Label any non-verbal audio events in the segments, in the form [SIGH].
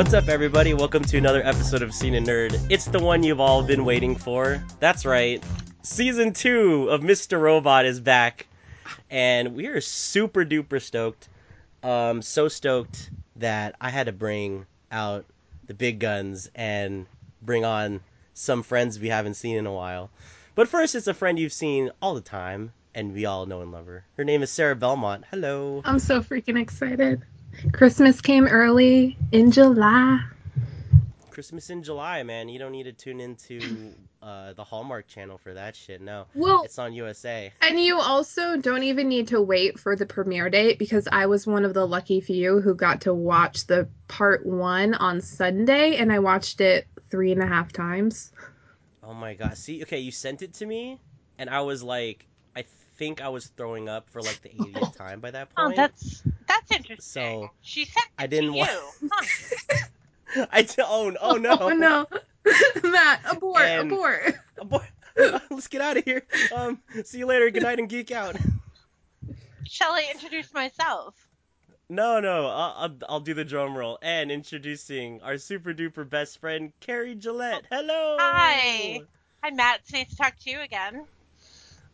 What's up, everybody? Welcome to another episode of Scene and Nerd. It's the one you've all been waiting for. That's right. Season 2 of Mr. Robot is back, and we are super duper stoked. Um, so stoked that I had to bring out the big guns and bring on some friends we haven't seen in a while. But first, it's a friend you've seen all the time, and we all know and love her. Her name is Sarah Belmont. Hello. I'm so freaking excited. Christmas came early in July. Christmas in July, man. You don't need to tune into uh, the Hallmark Channel for that shit. No, Well, it's on USA. and you also don't even need to wait for the premiere date because I was one of the lucky few who got to watch the part one on Sunday and I watched it three and a half times. Oh my god. See, okay, you sent it to me, and I was like, I think I was throwing up for like the 80th [LAUGHS] time by that point. Oh, point. that's that's interesting. So, she sent it I didn't to wa- you. [LAUGHS] Huh. I t- oh, oh no. Oh [LAUGHS] no. [LAUGHS] Matt, abort, And- abort. Boy, let's get out of here. Um, see you later. Good night and geek out. Shall I introduce myself? No, no, I'll, I'll, I'll do the drum roll. And introducing our super duper best friend, Carrie Gillette. Hello. Hi. Hi, Matt. It's nice to talk to you again.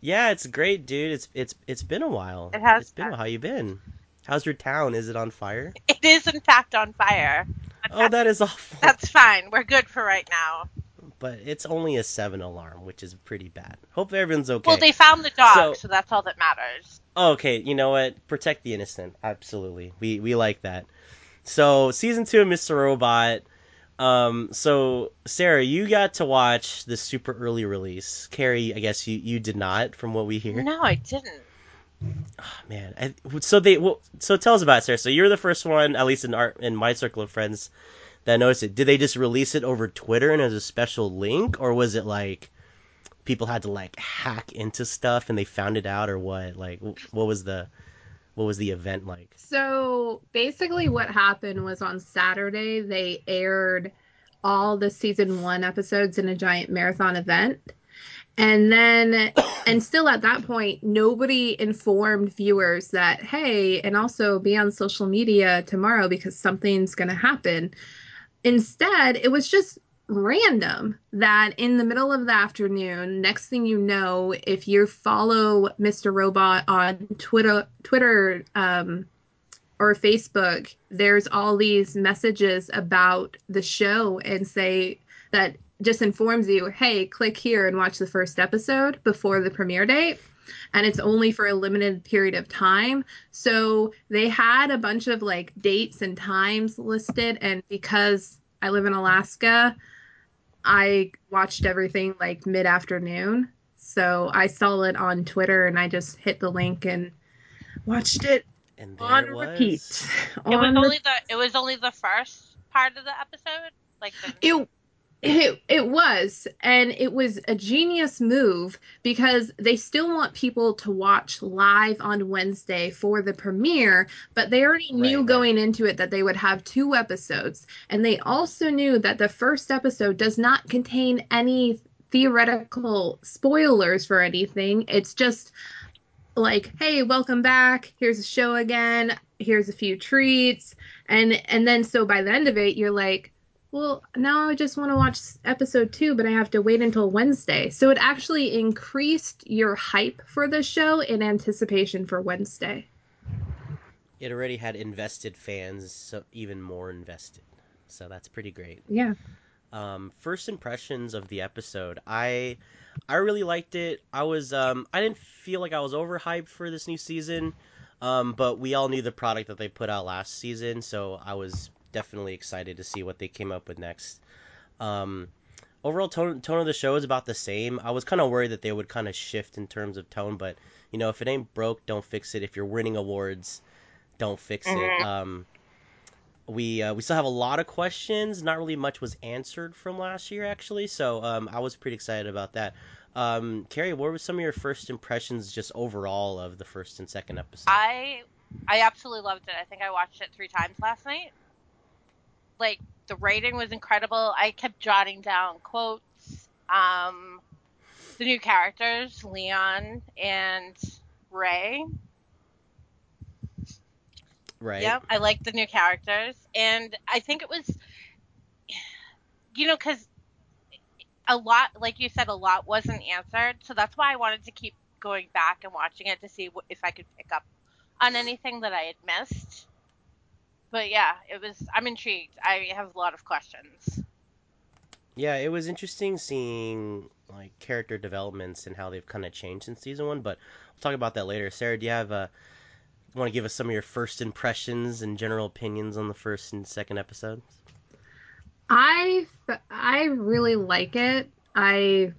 Yeah, it's great, dude. It's it's it's been a while. It has It's been a been. while. How you been? How's your town? Is it on fire? [LAUGHS] It is, in fact, on fire. But Oh, that is awful. That's fine. We're good for right now. But it's only a seven alarm, which is pretty bad. Hope everyone's okay. Well, they found the dog, So- so, that's all that matters. Oh, okay, you know what? Protect the innocent. Absolutely. We we like that. So, season 2 of Mr. Robot. Um so Sarah, you got to watch the super early release. Carrie, I guess you you did not from what we hear. No, I didn't. Oh, man. I, so they well, so tell us about it, Sarah. So you're the first one at least in our in my circle of friends that noticed it. Did they just release it over Twitter and as a special link or was it like people had to like hack into stuff and they found it out or what? Like what was the what was the event like? So basically, what happened was on Saturday, they aired all the season one episodes in a giant marathon event. And then, and still at that point, nobody informed viewers that, hey, and also be on social media tomorrow because something's going to happen. Instead, it was just random that in the middle of the afternoon, next thing you know, if you follow Mr. Robot on Twitter, Twitter, um, or Facebook, there's all these messages about the show and say that just informs you, hey, click here and watch the first episode before the premiere date. And it's only for a limited period of time. So they had a bunch of like dates and times listed. And because I live in Alaska, I watched everything like mid afternoon. So I saw it on Twitter and I just hit the link and watched it And on it was. repeat. It was On only the it was only the first part of the episode. Like the, It, it it was and it was a genius move because they still want people to watch live on Wednesday for the premiere but they already knew right. going into it that they would have two episodes. And they also knew that the first episode does not contain any theoretical spoilers for anything. It's just like hey welcome back. Here's the show again. Here's a few treats. And and then so by the end of it you're like well, now I just want to watch episode two, but I have to wait until Wednesday. So it actually increased your hype for the show in anticipation for Wednesday. It already had invested fans, so even more invested. So that's pretty great. Yeah. um, first impressions of the episode i i really liked it i was um i didn't feel like i was overhyped for this new season um but we all knew the product that they put out last season so i was definitely excited to see what they came up with next um overall tone tone of the show is about the same i was kind of worried that they would kind of shift in terms of tone but you know if it ain't broke don't fix it if you're winning awards don't fix it Mhm. um we uh, we still have a lot of questions. Not really much was answered from last year, actually. So um, I was pretty excited about that. Um, Carrie, what were some of your first impressions, just overall, of the first and second episode? I I absolutely loved it. I think I watched it three times last night. Like the writing was incredible. I kept jotting down quotes. Um, the new characters, Leon and Ray. right. Yep, I like the new characters, and I think it was you know, because a lot, like you said, a lot wasn't answered. So that's why I wanted to keep going back and watching it to see if I could pick up on anything that I had missed. But yeah, it was. I'm intrigued. I have a lot of questions. Yeah, it was interesting seeing like character developments and how they've kind of changed since season one. But we'll talk about that later. Sarah, do you have uh, want to give us some of your first impressions and general opinions on the first and second episodes? I I really like it. I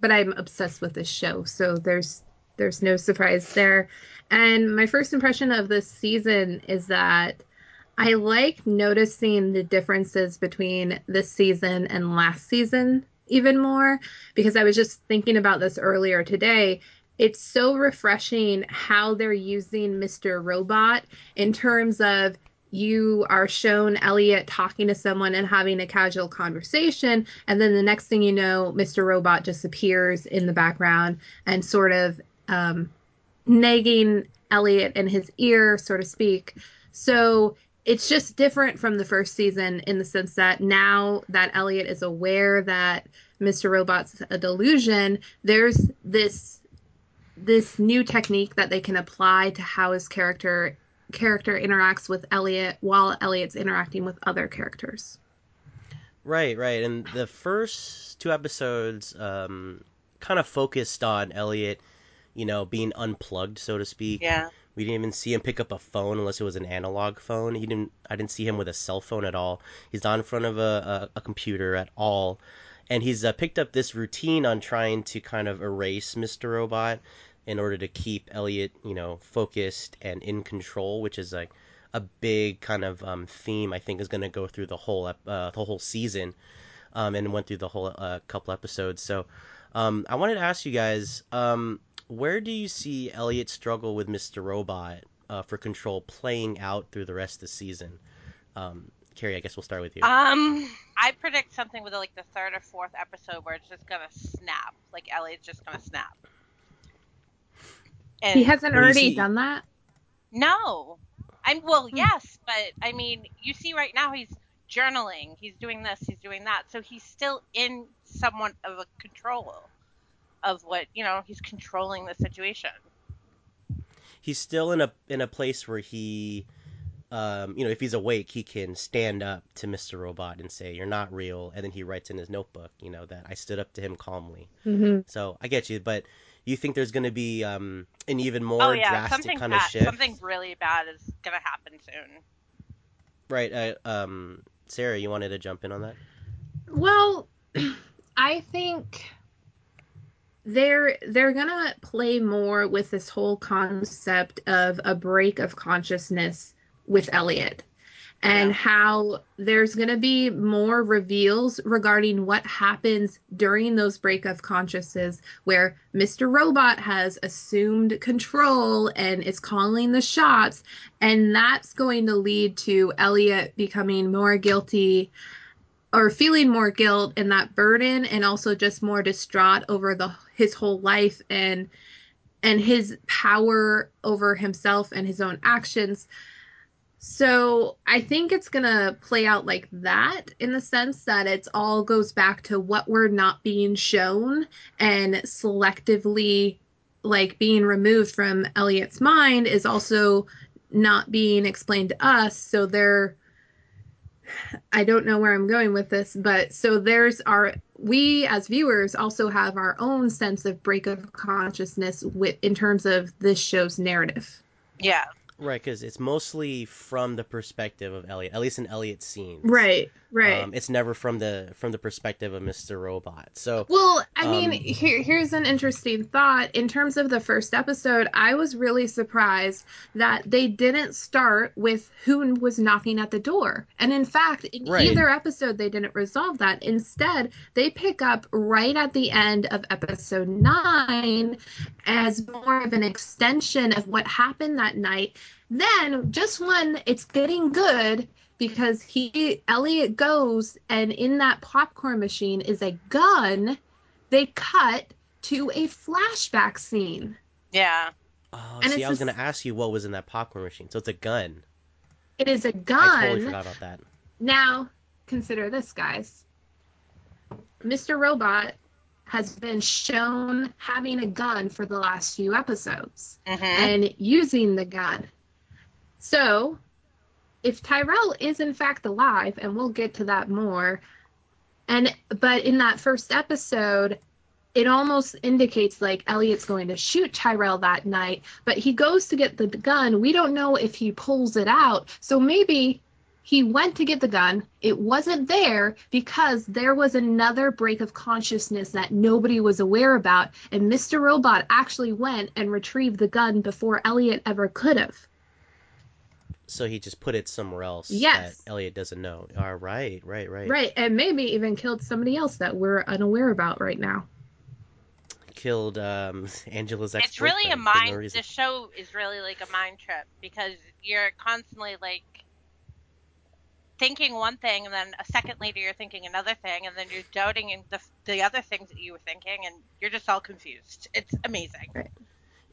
but I'm obsessed with this show, so there's there's no surprise there. And my first impression of this season is that I like noticing the differences between this season and last season even more because I was just thinking about this earlier today. It's so refreshing how they're using Mr. Robot in terms of you are shown Elliot talking to someone and having a casual conversation, and then the next thing you know, Mr. Robot just appears in the background and sort of um, nagging Elliot in his ear, so to speak. So it's just different from the first season in the sense that now that Elliot is aware that Mr. Robot's a delusion, there's this this new technique that they can apply to how his character character interacts with Elliot while Elliot's interacting with other characters. Right, right. And the first two episodes um, kind of focused on Elliot, you know, being unplugged, so to speak. Yeah. We didn't even see him pick up a phone unless it was an analog phone. He didn't. I didn't see him with a cell phone at all. He's not in front of a, a, a computer at all, and he's uh, picked up this routine on trying to kind of erase Mr. Robot in order to keep Elliot, you know, focused and in control, which is like a big kind of um, theme I think is going to go through the whole uh, the whole season, um, and went through the whole uh, couple episodes. So um, I wanted to ask you guys, um, where do you see Elliot struggle with Mr. Robot uh, for control playing out through the rest of the season? Um, Carrie, I guess we'll start with you. Um, I predict something with like the third or fourth episode where it's just gonna snap. Like Elliot's just gonna snap. And He hasn't already see- done that. no, I'm well, Hmm. yes, but I mean, you see right now he's journaling, he's doing this, he's doing that, so he's still in somewhat of a control of what you know. He's controlling the situation. He's still in a in a place where he, um, you know, if he's awake, he can stand up to Mr. Robot and say, "You're not real," and then he writes in his notebook, you know, that I stood up to him calmly. Mm-hmm. So I get you, but you think there's going to be um, an even more oh yeah, drastic something kind bad, of shift, something really bad is gonna happen soon. right? Uh, um, Sarah, you wanted to jump in on that? Well, [CLEARS THROAT] I think they're they're gonna play more with this whole concept of a break of consciousness with Elliot and Yeah. how there's going to be more reveals regarding what happens during those break of consciousness where Mr. Robot has assumed control and is calling the shots and that's going to lead to Elliot becoming more guilty or feeling more guilt and that burden and also just more distraught over the his whole life and and his power over himself and his own actions. So i think it's going to play out like that in the sense that it's all goes back to what we're not being shown and selectively like being removed from elliot's mind is also not being explained to us. So they're I don't know where I'm going with this, but so there's our we as viewers also have our own sense of break of consciousness with in terms of this show's narrative. Yeah, Right, because it's mostly from the perspective of Elliot, at least in Elliot's scenes. Right, right. Um, it's never from the from the perspective of Mr. Robot. So Well, I mean, Um, here, here's an interesting thought. In terms of the first episode, I was really surprised that they didn't start with who was knocking at the door. And in fact, in Right. either episode, they didn't resolve that. Instead, they pick up right at the end of episode nine as more of an extension of what happened that night. Then, just when it's getting good, because he Elliot goes and in that popcorn machine is a gun, they cut to a flashback scene. yeah. Oh, And see, I was gonna ask you what was in that popcorn machine. So it's a gun. It is a gun. I totally forgot about that. Now, consider this, guys. Mr. Robot has been shown having a gun for the last few episodes Mm-hmm. and using the gun. So, if Tyrell is in fact alive, and we'll get to that more, and but in that first episode, it almost indicates like Elliot's going to shoot Tyrell that night, but he goes to get the gun. We don't know if he pulls it out. So maybe he went to get the gun. It wasn't there because there was another break of consciousness that nobody was aware about, and Mr. Robot actually went and retrieved the gun before Elliot ever could have. So he just put it somewhere else Yes. that Elliot doesn't know. All right, right, right. Right, and maybe even killed somebody else that we're unaware about right now. Killed um, [LAUGHS] Angela's ex. it's really a mind. This show is really like a mind trip because you're constantly like thinking one thing, and then a second later you're thinking another thing, and then you're doubting in the the other things that you were thinking, and you're just all confused. It's amazing.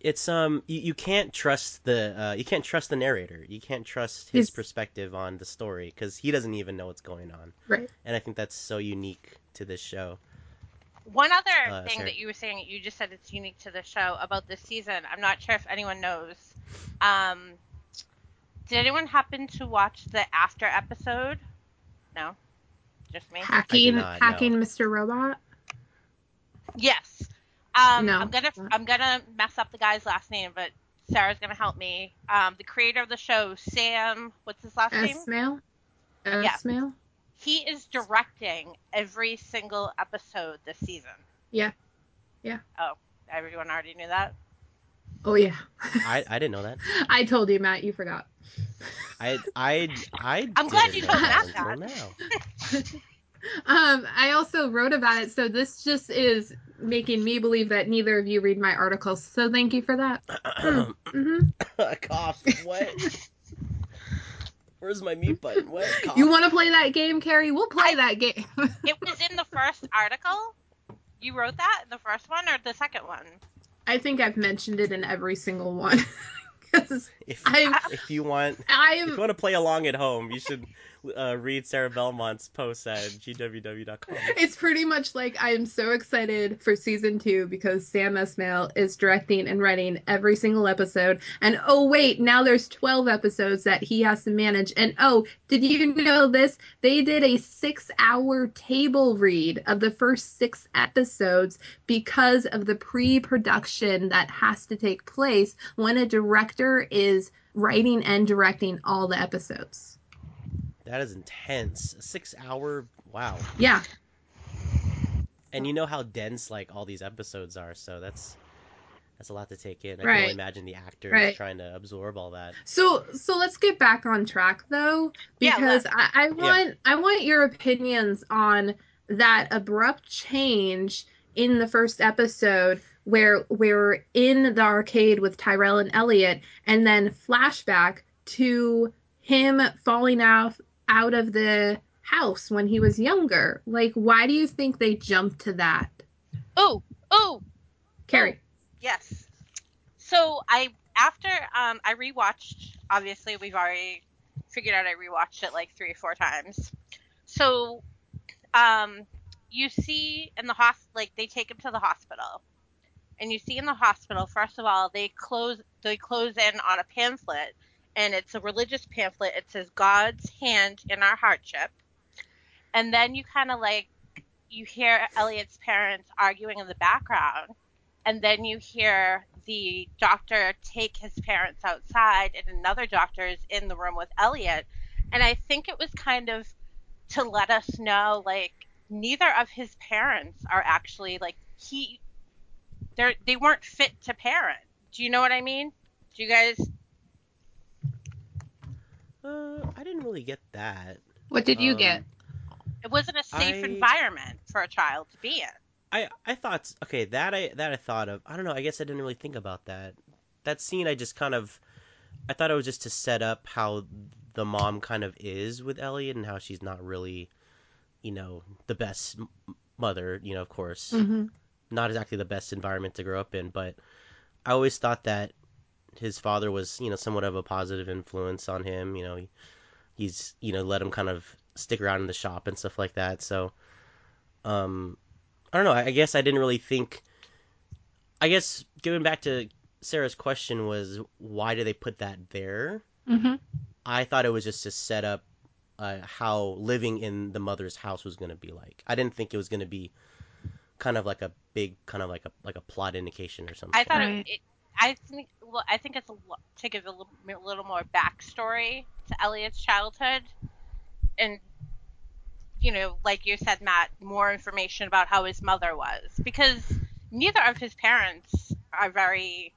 It's um, you, you can't trust the uh, you can't trust the narrator. You can't trust his He's- perspective on the story because he doesn't even know what's going on. Right. And I think that's so unique to this show. One other Uh, thing Sarah. that you were saying, you just said it's unique to the show about this season. I'm not sure if anyone knows. Um, did anyone happen to watch the after episode? No, just me. Hacking, not, no. hacking Mr. Robot. Yes. Um, No. I'm gonna I'm gonna mess up the guy's last name, but Sarah's gonna help me. Um, the creator of the show, Sam, what's his last name? Esmail. Yeah. Esmail. He is directing every single episode this season. Yeah. Yeah. Oh, everyone already knew that. Oh yeah. I, I didn't know that. [LAUGHS] I told you, Matt. You forgot. I I I. I'm glad you know told that Matt until that. now. [LAUGHS] Um, I also wrote about it, so this just is making me believe that neither of you read my articles. So thank you for that. [CLEARS THROAT] hmm Cough. What? Where's my mute button? What? Cough. You want to play that game, Carrie? We'll play I- that game. [LAUGHS] It was in the first article. You wrote that in the first one or the second one? I think I've mentioned it in every single one. [LAUGHS] If, I'm, if you want, I'm you want to play along at home, you should uh, read Sarah Belmont's post at gww.com. It's pretty much like I am so excited for season two because Sam Esmail is directing and writing every single episode. And oh, wait, now there's 12 episodes that he has to manage. And oh, did you know this? They did a six hour table read of the first six episodes because of the pre production that has to take place when a director is writing and directing all the episodes. That is intense. A six hour. Wow. Yeah. And you know how dense like all these episodes are, so that's that's a lot to take in. I can Right. only imagine the actors Right. trying to absorb all that. So so let's get back on track though, Yeah, because I, I want I want your opinions on that abrupt change in the first episode where we're in the arcade with Tyrell and Elliot, and then flashback to him falling out out of the house when he was younger. Like, why do you think they jumped to that, Oh, oh, Carrie? yes. So I after um I rewatched. Obviously, we've already figured out I rewatched it like three or four times. So, um, you see in the hos like they take him to the hospital, and you see in the hospital first of all they close they close in on a pamphlet, and it's a religious pamphlet. It says God's hand in our hardship, and then you kind of like you hear Elliot's parents arguing in the background, and then you hear the doctor take his parents outside, and another doctor is in the room with Elliot. And I think it was kind of to let us know, like, neither of his parents are actually like he, they're they weren't fit to parent. Do you know what I mean? Do you guys? Uh, I didn't really get that. What did you Um, get? It wasn't a safe I- environment for a child to be in. I I thought okay that I that I thought of I don't know I guess I didn't really think about that that scene I just kind of I thought it was just to set up how the mom kind of is with Elliot and how she's not really you know the best mother you know of course hmm not exactly the best environment to grow up in but I always thought that his father was you know somewhat of a positive influence on him you know he, he's you know let him kind of stick around in the shop and stuff like that so um, I don't know. I I guess I didn't really think. I guess going back to Sarah's question was why do they put that there? Mm-hmm. I thought it was just to set up uh, how living in the mother's house was going to be like. I didn't think it was going to be kind of like a big kind of like a like a plot indication or something. I thought Right. it, it. I think. Well, I think it's a, to give a little, a little more backstory to Elliot's childhood, and you know, like you said, Matt, more information about how his mother was because neither of his parents are very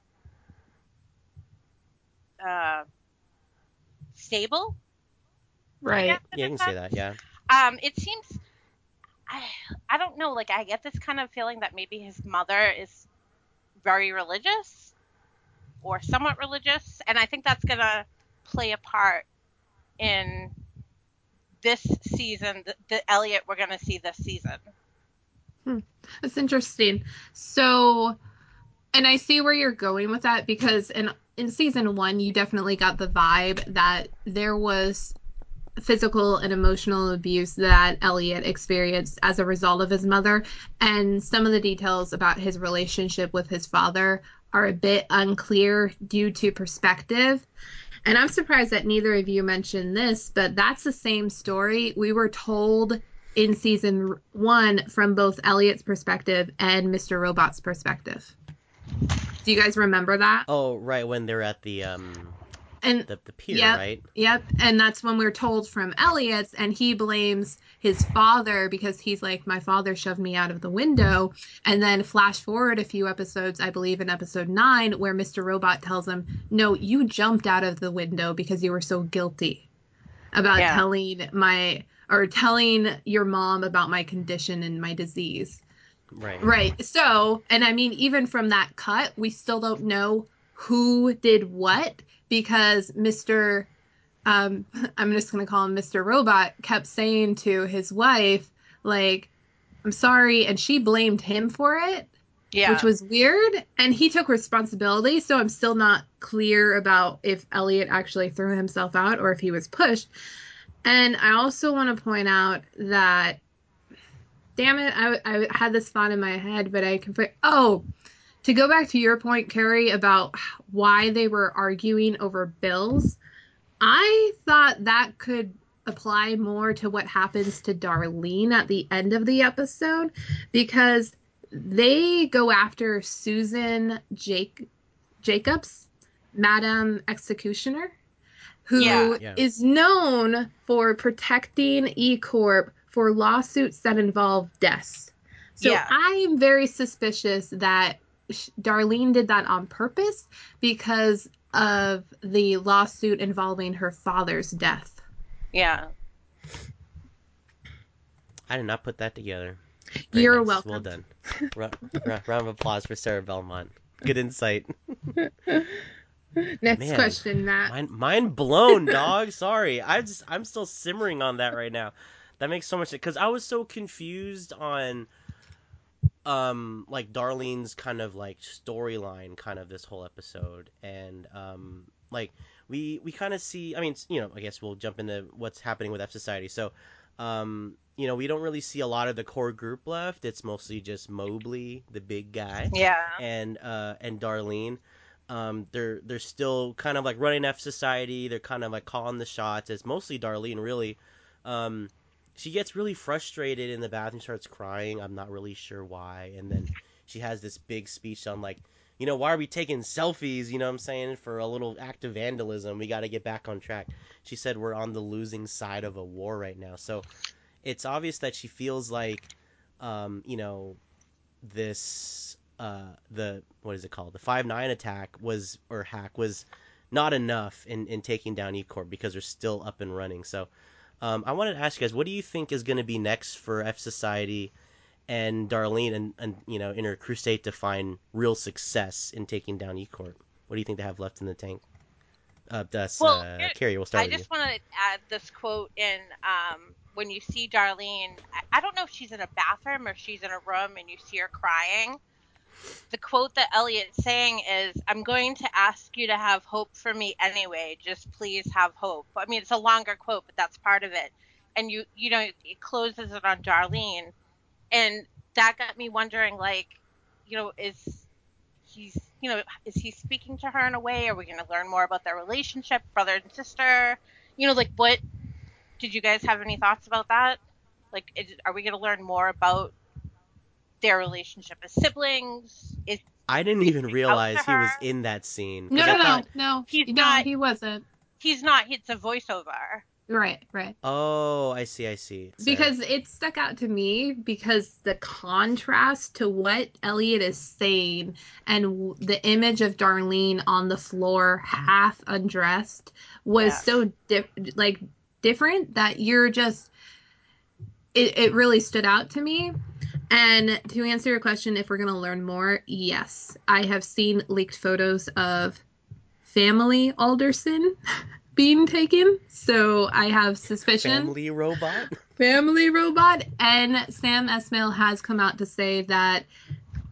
uh, stable. Right. guess, yeah, you can say that. Yeah. Um, it seems. I, I don't know. Like I get this kind of feeling that maybe his mother is very religious or somewhat religious, and I think that's gonna play a part in this season. The, the Elliot we're gonna see this season. Hmm. That's interesting. So, and I see where you're going with that because in in season one, you definitely got the vibe that there was physical and emotional abuse that Elliot experienced as a result of his mother, and some of the details about his relationship with his father are a bit unclear due to perspective. And I'm surprised that neither of you mentioned this, but that's the same story we were told in season one from both Elliot's perspective and Mr. Robot's perspective. Do you guys remember that? Oh, right when they're at the um And the the pier, Yep. right? Yep, and that's when we're told from Elliot's, and he blames his father because he's like, My father shoved me out of the window. And then flash forward a few episodes, I believe in episode nine, where Mr. Robot tells him, No, you jumped out of the window because you were so guilty about Yeah. telling my or telling your mom about my condition and my disease. Right. Right. So, and I mean, even from that cut, we still don't know who did what because Mr. Um, [LAUGHS] I'm just going to call him Mr. Robot kept saying to his wife, like, I'm sorry. And she blamed him for it, Yeah. which was weird. And he took responsibility. So I'm still not clear about if Elliot actually threw himself out or if he was pushed. And I also want to point out that damn it, I, I had this thought in my head, but I can. Put, oh, to go back to your point, Carrie, about why they were arguing over bills, I thought that could apply more to what happens to Darlene at the end of the episode because they go after Susan Jake Jacobs, Madam Executioner, who is Yeah. Yeah. known for protecting E Corp for lawsuits that involve deaths. So Yeah. I'm very suspicious that Darlene did that on purpose because of the lawsuit involving her father's death. yeah. I did not put that together. You're nice. welcome. Well done. [LAUGHS] Ru- ru- round of applause for Sarah Belmont. Good insight. [LAUGHS] Next Man, question, Matt. Mind, mind blown, dog. [LAUGHS] Sorry, I just I'm still simmering on that right now. That makes so much sense because I was so confused on, um, like Darlene's kind of like storyline, kind of this whole episode, and um, like we we kind of see. I mean, you know, I guess we'll jump into what's happening with F Society. So, um, you know, we don't really see a lot of the core group left. It's mostly just Mobley, the big guy Yeah. and uh, and Darlene. Um, they're they're still kind of like running F Society. They're kind of like calling the shots. It's mostly Darlene, really. Um, she gets really frustrated in the bathroom, starts crying. I'm not really sure why. And then she has this big speech on like, you know, why are we taking selfies? You know what I'm saying? For a little act of vandalism, we got to get back on track. She said we're on the losing side of a war right now. So it's obvious that she feels like, um, you know, this uh the what is it called the five nine attack was or hack was not enough in in taking down ecorp because they're still up and running so um i wanted to ask you guys what do you think is going to be next for f society and darlene and and you know in her crusade to find real success in taking down ecorp what do you think they have left in the tank uh that's Well, uh carrie we'll start I just want to add this quote in um, when you see Darlene. I, I don't know if she's in a bathroom or she's in a room and you see her crying. The quote that Elliot's saying is, I'm going to ask you to have hope for me anyway. Just please have hope. I mean, it's a longer quote, but that's part of it. And you, you know, it closes it on Darlene. and that got me wondering, like, you know, is he's, you know, is he speaking to her in a way? Are we going to learn more about their relationship, brother and sister? You know, like, what did you guys have any thoughts about that? Like, is, are we going to learn more about their relationship as siblings? Is I didn't even realize he was in that scene. No, I no, no, thought- no. He's no, not- he wasn't. he's not? It's a voiceover. Right, right. Oh, I see, I see. Sorry. Because it stuck out to me because the contrast to what Elliot is saying and w- the image of Darlene on the floor, half undressed, was Yeah. so di- like different that you're just. It, it really stood out to me. And to answer your question, if we're going to learn more, yes. I have seen leaked photos of family Alderson [LAUGHS] being taken. So I have suspicion. family robot. Family Robot and Sam Esmail has come out to say that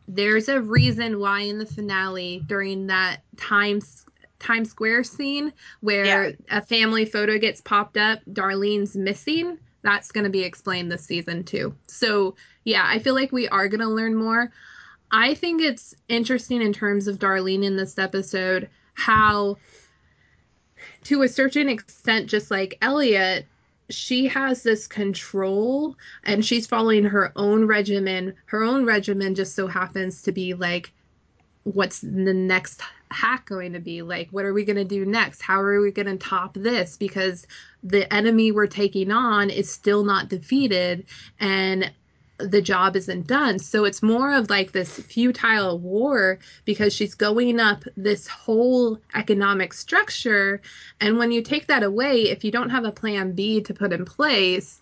there's a reason why in the finale during that Times Times Square scene where Yeah. a family photo gets popped up, Darlene's missing. That's going to be explained this season too. So, yeah, I feel like we are going to learn more. I think it's interesting in terms of Darlene in this episode how to a certain extent just like Elliot she has this control and she's following her own regimen. Her own regimen just so happens to be like, what's the next hack going to be? Like, what are we going to do next? How are we going to top this? Because the enemy we're taking on is still not defeated and the job isn't done. So it's more of like this futile war because she's going up this whole economic structure and when you take that away, if you don't have a plan B to put in place,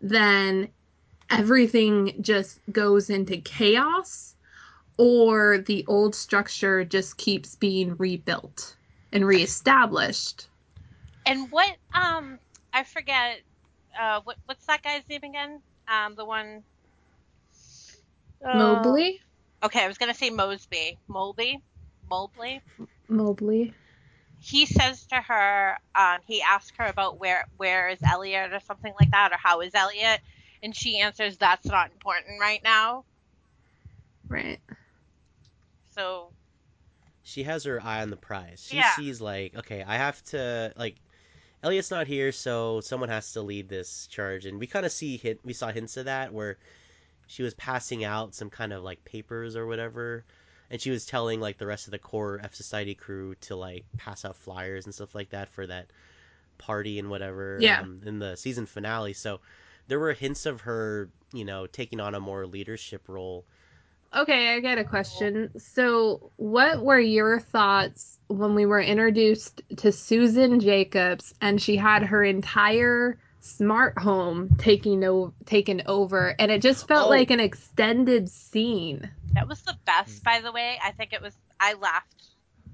then everything just goes into chaos or the old structure just keeps being rebuilt and reestablished. And what um I forget uh what what's that guy's name again? Um the one uh, Mobley? Okay, I was gonna say Mosby. Mobley? Mobley? Mobley. He says to her, um, he asks her about where where is Elliot or something like that, or how is Elliot? And she answers, That's not important right now. Right. So she has her eye on the prize. She Yeah. sees like, okay, I have to like Elliot's not here, so someone has to lead this charge, and we kind of see hint, we saw hints of that where she was passing out some kind of like papers or whatever, and she was telling like the rest of the core F Society crew to like pass out flyers and stuff like that for that party and whatever. Yeah. Um, in the season finale, so there were hints of her, you know, taking on a more leadership role. Okay, I got a question. So, what were your thoughts when we were introduced to Susan Jacobs and she had her entire smart home taking o- taken over and it just felt Oh. like an extended scene. that was the best, hmm. by the way. I think it was. I laughed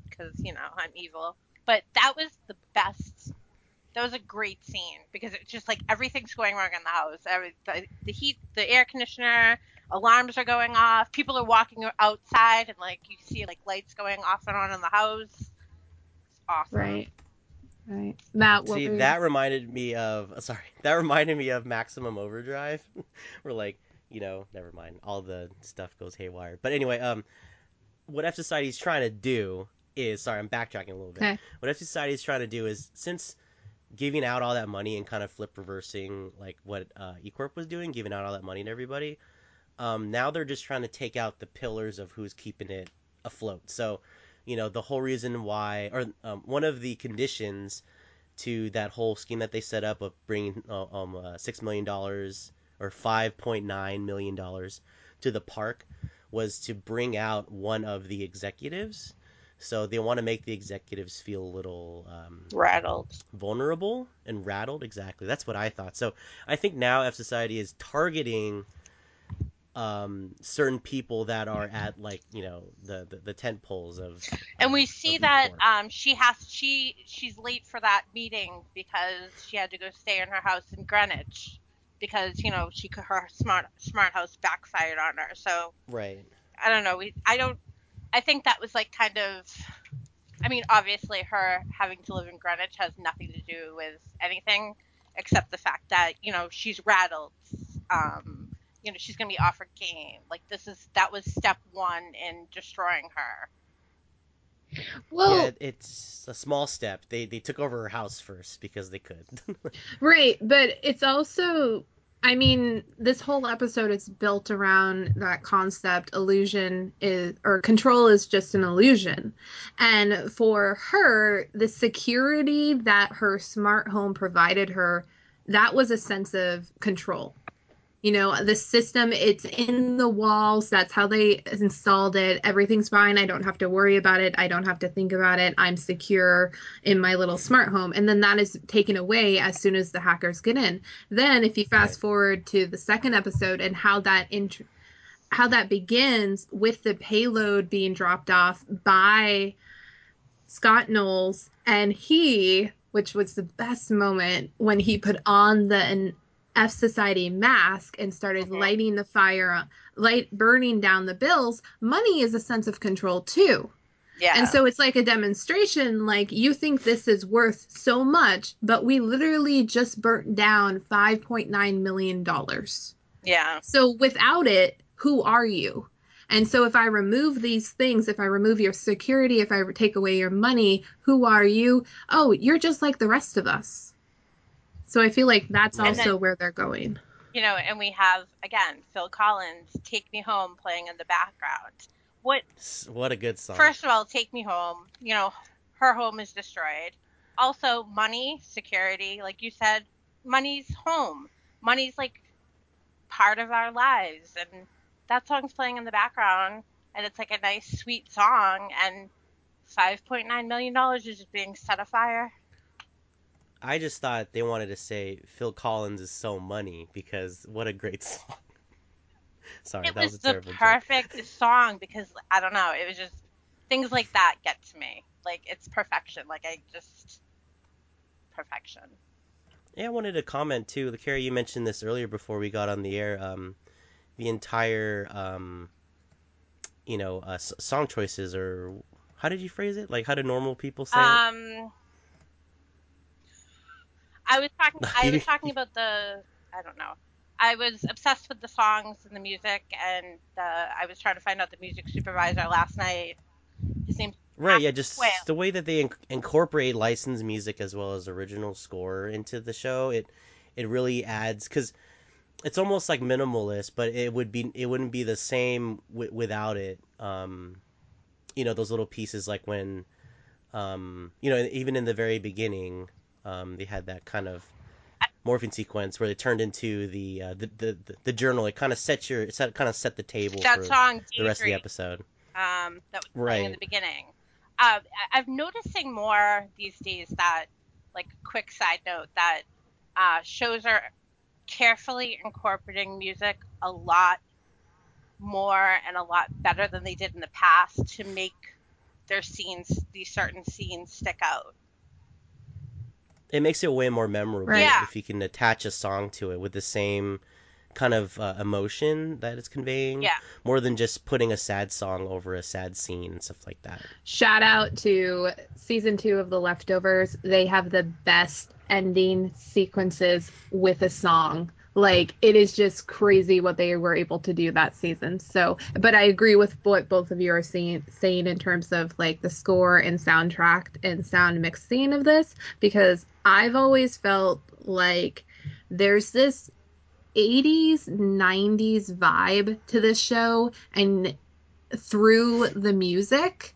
because you know I'm evil, but that was the best. That was a great scene because it's just like everything's going wrong in the house. Every, the, the heat, the air conditioner, alarms are going off. People are walking outside, and like you see like lights going off and on in the house. It's awesome. Right. Right. That what See, were- that reminded me of [LAUGHS] sorry, that reminded me of Maximum Overdrive. [LAUGHS] Where like, you know, never mind, all the stuff goes haywire. But anyway, um, what F Society's trying to do is sorry, I'm backtracking a little bit. Okay. What F Society's trying to do is since giving out all that money and kind of flip reversing like what uh, E Corp was doing, giving out all that money to everybody. Um, now they're just trying to take out the pillars of who's keeping it afloat. So, you know, the whole reason why, or um, one of the conditions to that whole scheme that they set up of bringing uh, um uh, six million dollars or five point nine million dollars to the park was to bring out one of the executives. So they want to make the executives feel a little um, Rattled. vulnerable and rattled. Exactly, that's what I thought. So I think now F Society is targeting um, certain people that are at like you know the the, the tent poles of. And uh, we see that um, she has she she's late for that meeting because she had to go stay in her house in Greenwich because you know she could- her smart smart house backfired on her. So right. I don't know. We I don't. I think that was like kind of. I mean, obviously, her having to live in Greenwich has nothing to do with anything except the fact that you know she's rattled. Um, you know she's going to be offered game. Like this is that was step one in destroying her. Well, yeah, it's a small step. They they took over her house first because they could. [LAUGHS] right, but it's also I mean, this whole episode is built around that concept illusion is or control is just an illusion. And for her, the security that her smart home provided her, that was a sense of control you know the system it's in the walls that's how they installed it everything's fine i don't have to worry about it i don't have to think about it i'm secure in my little smart home and then that is taken away as soon as the hackers get in then if you fast Right. forward to the second episode and how that int- how that begins with the payload being dropped off by Scott Knowles and he, which was the best moment when he put on the an F Society mask and started lighting the fire, light burning down the bills. Money is a sense of control too. Yeah. And so it's like a demonstration like you think this is worth so much, but we literally just burnt down 5.9 million dollars. yeah. So without it, who are you? And so if I remove these things, if I remove your security, if I take away your money, who are you? Oh, you're just like the rest of us. So I feel like that's also then- where they're going. You know, and we have again Phil Collins, "Take Me Home" playing in the background. What what a good song. First of all, take me home. You know, her home is destroyed. Also, money, security, like you said, money's home. Money's like part of our lives, and that song's playing in the background, and it's like a nice, sweet song, and five point nine million dollars is just being set afire. I just thought they wanted to say Phil Collins is so money because what a great [LAUGHS] song. Sorry, it that was, was a the terrible joke. perfect song because I don't know, it was just things like that get to me. Like it's perfection. Like I just perfection. Yeah, I wanted to comment too. The Carrie, you mentioned this earlier before we got on the air. Um, the entire, um, you know, uh, song choices, or how did you phrase it? Like, how do normal people say it? I was talking. [LAUGHS] I was talking about the. I don't know. I was obsessed with the songs and the music, and uh, I was trying to find out the music supervisor last night. His. Right, yeah, just the way that they inc- incorporate licensed music as well as original score into the show, it it really adds because it's almost like minimalist, but it would be it wouldn't be the same w- without it. Um, you know, those little pieces like when, um, you know, even in the very beginning, um, they had that kind of morphing sequence where they turned into the uh, the, the the journal. It kind of set your it set, kind of set the table That for song. the rest of the episode. Um, that was playing in the beginning. I- I'm noticing more these days that, like, quick side note that uh, shows are carefully incorporating music a lot more and a lot better than they did in the past to make their scenes, these certain scenes, stick out. It makes it way more memorable Right. Yeah. if you can attach a song to it with the same kind of uh, emotion that it's conveying Yeah. more than just putting a sad song over a sad scene and stuff like that Shout out to season two of The Leftovers. They have the best ending sequences with a song. Like it is just crazy what they were able to do that season. So, but I agree with what both of you are saying, saying in terms of like the score and soundtrack and sound mixing of this, because I've always felt like there's this 80s 90s vibe to this show and through the music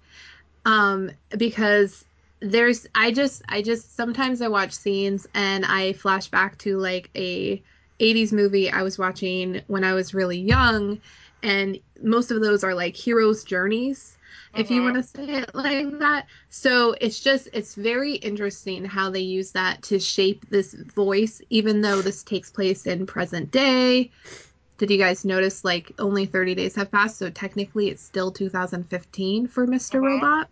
um because there's i just i just sometimes i watch scenes and i flash back to like a 80s movie i was watching when i was really young and most of those are like heroes journeys if you Mhm. want to say it like that so it's just it's very interesting how they use that to shape this voice even though this takes place in present day did you guys notice like only 30 days have passed so technically it's still 2015 for mister Mhm. robot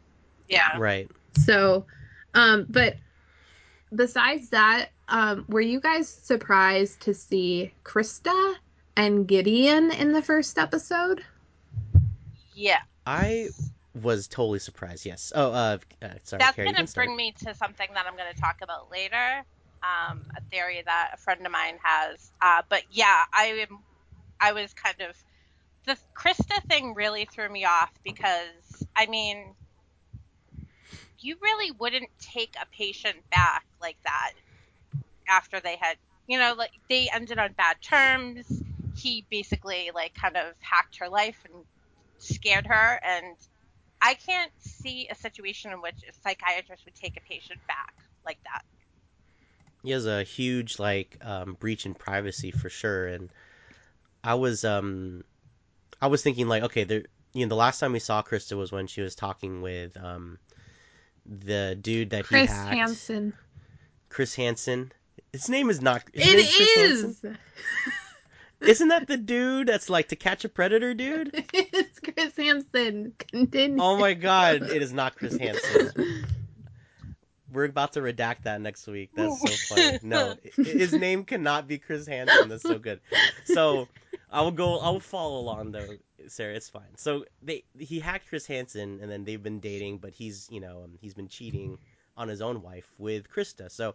Yeah. right so um but besides that um were you guys surprised to see krista and gideon in the first episode Yeah. i was totally surprised yes oh uh, uh sorry That's Carrie, gonna bring me to something that I'm going to talk about later. Um, a theory that a friend of mine has. Uh, but yeah, I am I was kind of the Krista thing really threw me off because I mean, you really wouldn't take a patient back like that after they had, you know, like they ended on bad terms. He basically like kind of hacked her life and scared her and I can't see a situation in which a psychiatrist would take a patient back like that. He has a huge like um, breach in privacy for sure, and I was um, I was thinking like, okay, there, you know, the last time we saw Krista was when she was talking with um, the dude that Chris he hacked, Hansen. Chris Hansen. His name is not. His It name's Chris is. [LAUGHS] Isn't that the dude that's like to catch a predator, dude? [LAUGHS] it's Chris Hansen. Continue. Oh my god, it is not Chris [LAUGHS] Hansen. We're about to redact that next week. That's so funny. No, his name cannot be Chris Hansen. That's so good. So I will go. I will follow along though, Sarah. It's fine. So they he hacked Chris Hansen, and then they've been dating, but he's you know um, he's been cheating on his own wife with Krista. So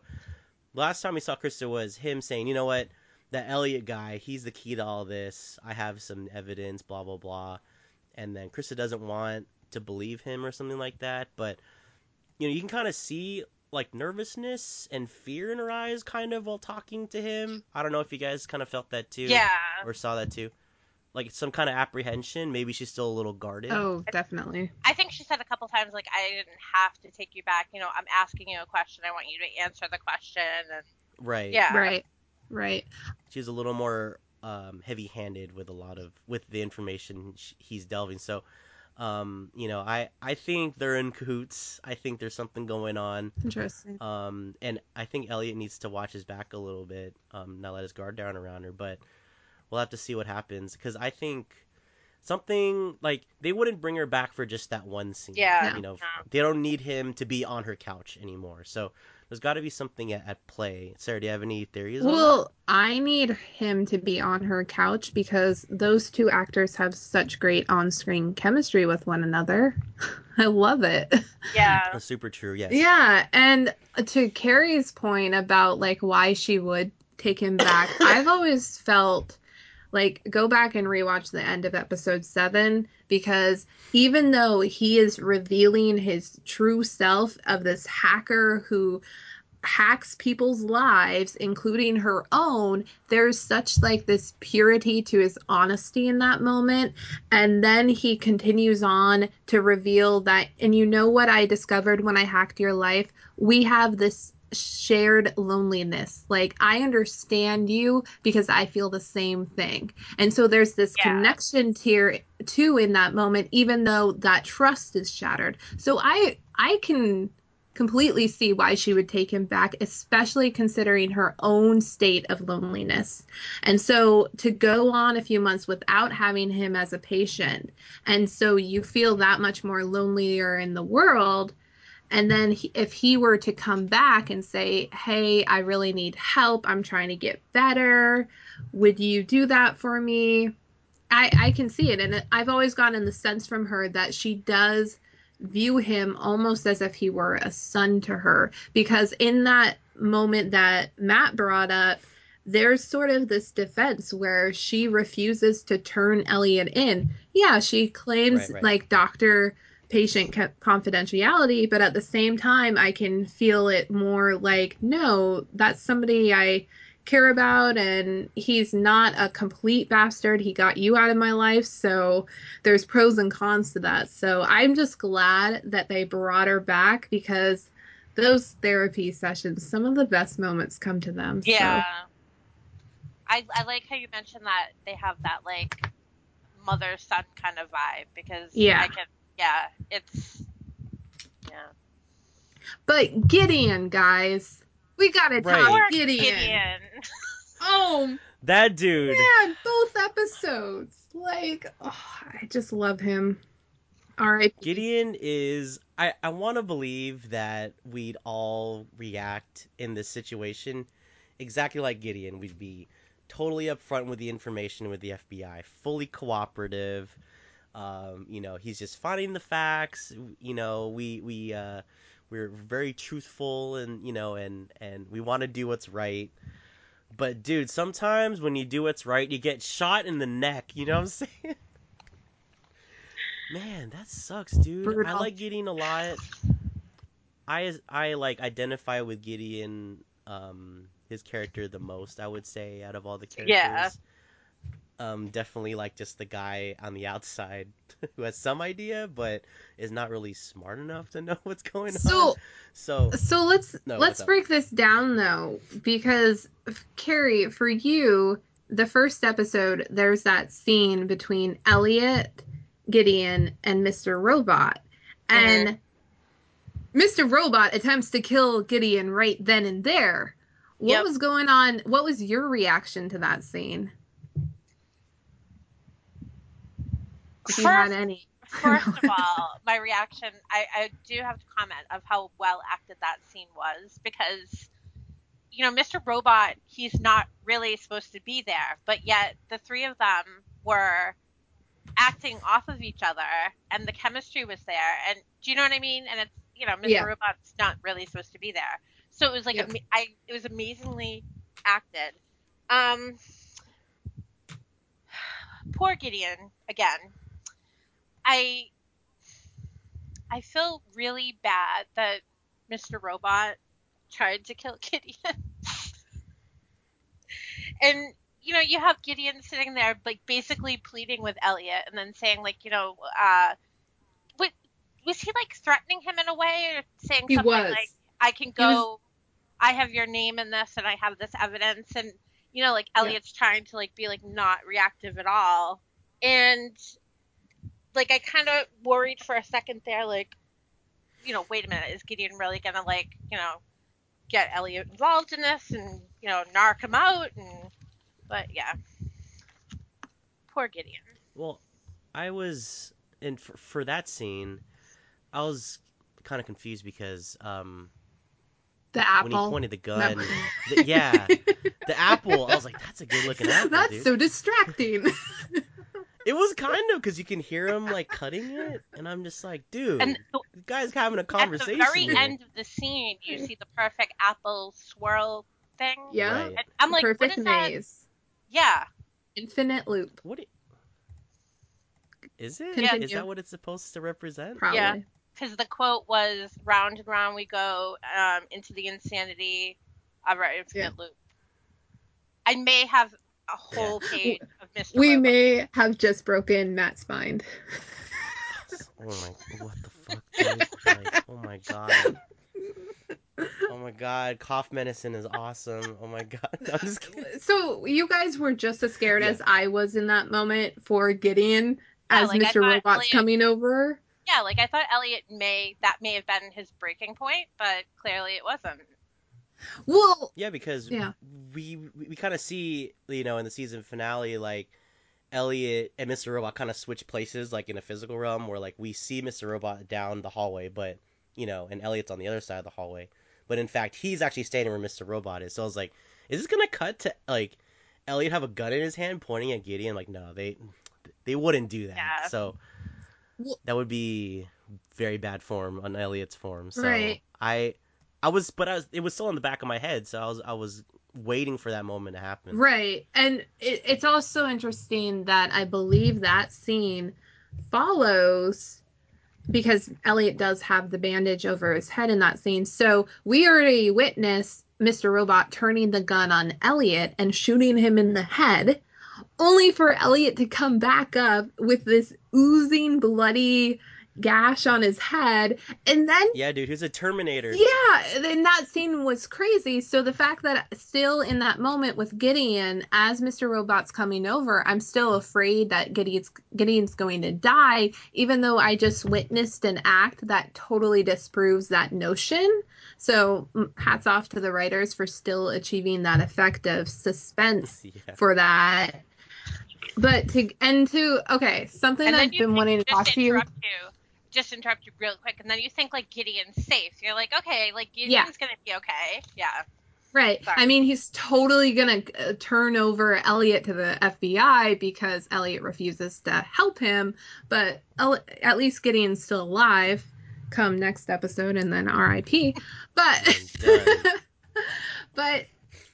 last time we saw Krista was him saying, you know what, that Elliot guy, he's the key to all this. I have some evidence, blah blah blah, and then Krista doesn't want to believe him or something like that, but you know you can kind of see like nervousness and fear in her eyes kind of while talking to him i don't know if you guys kind of felt that too Yeah. or saw that too like some kind of apprehension maybe she's still a little guarded Oh, definitely. I think she said a couple times like I didn't have to take you back. You know, I'm asking you a question. I want you to answer the question. And right yeah, Right. Right. she's a little more um, heavy-handed with a lot of with the information sh- he's delving so um, you know i i think they're in cahoots i think there's something going on Interesting. Um, and I think Elliot needs to watch his back a little bit, um, not let his guard down around her. But we'll have to see what happens because I think something like they wouldn't bring her back for just that one scene. Yeah, you know, no. they don't need him to be on her couch anymore. So there's got to be something at, at play. Sarah, do you have any theories? on that? Well, I need him to be on her couch because those two actors have such great on screen chemistry with one another. [LAUGHS] I love it. yeah. [LAUGHS] That's super true. Yes. Yeah, and to Carrie's point about like why she would take him back, [COUGHS] I've always felt like go back and rewatch the end of episode 7 because even though he is revealing his true self of this hacker who hacks people's lives including her own there's such like this purity to his honesty in that moment. And then he continues on to reveal that and you know what i discovered when i hacked your life? We have this shared loneliness like i understand you because i feel the same thing and so there's this Yeah. connection tier too in that moment even though that trust is shattered so i i can completely see why she would take him back, especially considering her own state of loneliness. And so to go on a few months without having him as a patient, and so you feel that much more lonelier in the world. And then he, if he were to come back and say, Hey, I really need help, I'm trying to get better, would you do that for me? I, I can see it. And I've always gotten the sense from her that she does view him almost as if he were a son to her because in that moment that Matt brought up there's sort of this defense where she refuses to turn Elliot in. Yeah, she claims Right, right. like doctor patient confidentiality, but at the same time I can feel it more like no, that's somebody I care about and he's not a complete bastard. He got you out of my life, so there's pros and cons to that. So I'm just glad that they brought her back because those therapy sessions, some of the best moments come to them. so- Yeah. I, I like how you mentioned that they have that like mother son kind of vibe because Yeah. I can yeah it's yeah But Gideon, guys, we gotta Right. talk Gideon. Gideon. Oh That dude. man, both episodes. Like, oh, I just love him. All right. Gideon is I, I want to believe that we'd all react in this situation exactly like Gideon. We'd be totally upfront with the information with the FBI, fully cooperative. Um, you know, he's just finding the facts. You know, we we uh, we're very truthful and you know and and we want to do what's right. But dude, sometimes when you do what's right, you get shot in the neck. You know what I'm [LAUGHS] saying? Man, that sucks, dude. I like Gideon a lot. I I like identify with Gideon, um, his character the most. I would say out of all the characters. Yeah. Um, definitely like just the guy on the outside [LAUGHS] who has some idea, but is not really smart enough to know [LAUGHS] what's going on. So So so let's No, let's break this down though because Carrie, for you, the first episode, there's that scene between Elliot, Gideon, and Mr. Robot, and Mr. Robot attempts to kill Gideon right then and there. What Yep. was going on? What was your reaction to that scene? If you had First, any. first of [LAUGHS] all, my reaction, I, I do have to comment of how well acted that scene was because, you know, Mr. Robot, he's not really supposed to be there, but yet the three of them were acting off of each other and the chemistry was there. And do you know what I mean? And it's, you know, Mr. Yeah. Robot's not really supposed to be there. So it was like, Yeah. ama- I, it was amazingly acted. Um, [SIGHS] poor Gideon, again. I I feel really bad that Mr. Robot tried to kill [LAUGHS] Gideon. and you know, you have Gideon sitting there like basically pleading with Elliot and then saying like, you know, uh what was he like threatening him in a way or saying He something was. like I can He was- go I have your name in this and I have this evidence and you know, like Yeah. Elliot's trying to like be like not reactive at all. And like I kind of worried for a second there, like, you know, wait a minute, is Gideon really gonna like, you know, get Elliot involved in this and you know, narc him out and, but yeah, poor Gideon. Well, I was and for, for that scene. I was kind of confused because um, The when he pointed the No. gun, the, yeah, the apple. I was like, "That's a good looking [LAUGHS] apple, That's dude." so distracting. [LAUGHS] It was kind of because you can hear him like cutting it, and I'm just like, "Dude, And the, the guy's having a conversation. at the very here. end of the scene, you see the perfect apple swirl thing. Yeah. Right. I'm like, Perfect what is that? maze. Yeah, Infinite loop. What? i- Is it? Continue. Is that what it's supposed to represent? Probably. Yeah. because the quote was "round and round we go um, into the insanity of our infinite loop." I may have a whole page of Mr. We Robot. may have just broken Matt's mind. [LAUGHS] Oh my! What the fuck. Like, oh my god. Oh my god, cough medicine is awesome. Oh my god. [LAUGHS] I'm just kidding. So you guys were just as scared Yeah. as I was in that moment for Gideon Yeah, as like, Mr. Robot's Elliot- coming over. Yeah, like I thought Elliot may that may have been his breaking point, but clearly it wasn't. Well, Yeah, because Yeah. we we, we kind of see you know in the season finale like Elliot and Mr. Robot kind of switch places like in a physical realm where like we see Mr. Robot down the hallway, but you know, and Elliot's on the other side of the hallway. But in fact, he's actually standing where Mr. Robot is. So I was like, is this gonna cut to like Elliot have a gun in his hand pointing at Gideon? Like, no, they they wouldn't do that. Yeah. So that would be very bad form on Elliot's form. So Right. I I was but I was it was still in the back of my head, so I was I was waiting for that moment to happen. right. And it, it's also interesting that I believe that scene follows because Elliot does have the bandage over his head in that scene. So we already witnessed Mr. Robot turning the gun on Elliot and shooting him in the head, only for Elliot to come back up with this oozing bloody gash on his head. And then Yeah, dude, who's a Terminator? yeah, and that scene was crazy. So the fact that still in that moment with Gideon, as Mr. Robot's coming over, I'm still afraid that Gideon's Gideon's going to die, even though I just witnessed an act that totally disproves that notion. So mm, hats off to the writers for still achieving that effect of suspense [LAUGHS] Yeah. for that. But to and to okay, something And then I've been wanting to just talk to you. you, just interrupt you real quick, and then you think like Gideon's safe. You're like, okay, like Gideon's gonna be okay. Yeah. Right. Sorry. I mean, he's totally going to uh, turn over Elliot to the FBI because Elliot refuses to help him. But El- at least Gideon's still alive come next episode and then RIP. [LAUGHS] But, [LAUGHS] but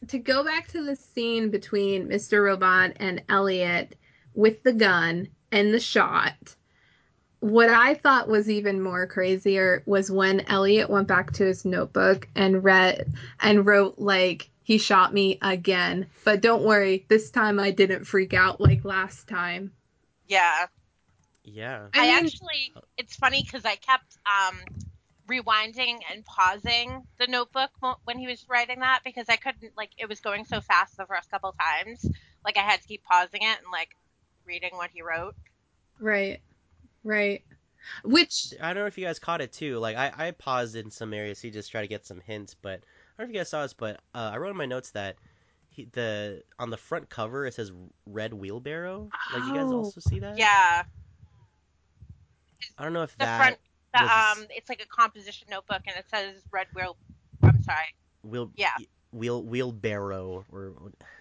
to go back to the scene between Mr. Robot and Elliot with the gun and the shot, what I thought was even more crazier was when Elliot went back to his notebook and read and wrote like he shot me again. But don't worry, this time I didn't freak out like last time. Yeah. Yeah. I, I mean- actually, it's funny because I kept um, rewinding and pausing the notebook when he was writing that because I couldn't, like, it was going so fast the first couple times. Like, I had to keep pausing it and, like, reading what he wrote. Right. Right. Which I don't know if you guys caught it too. Like I, I paused in some areas to just try to get some hints, but I don't know if you guys saw this, but uh, I wrote in my notes that he, the on the front cover it says red wheelbarrow. Like you guys Oh. also see that? Yeah. I don't know if The that front, the, was- um, it's like a composition notebook and it says red wheel. I'm sorry. wheel Yeah. wheel wheelbarrow or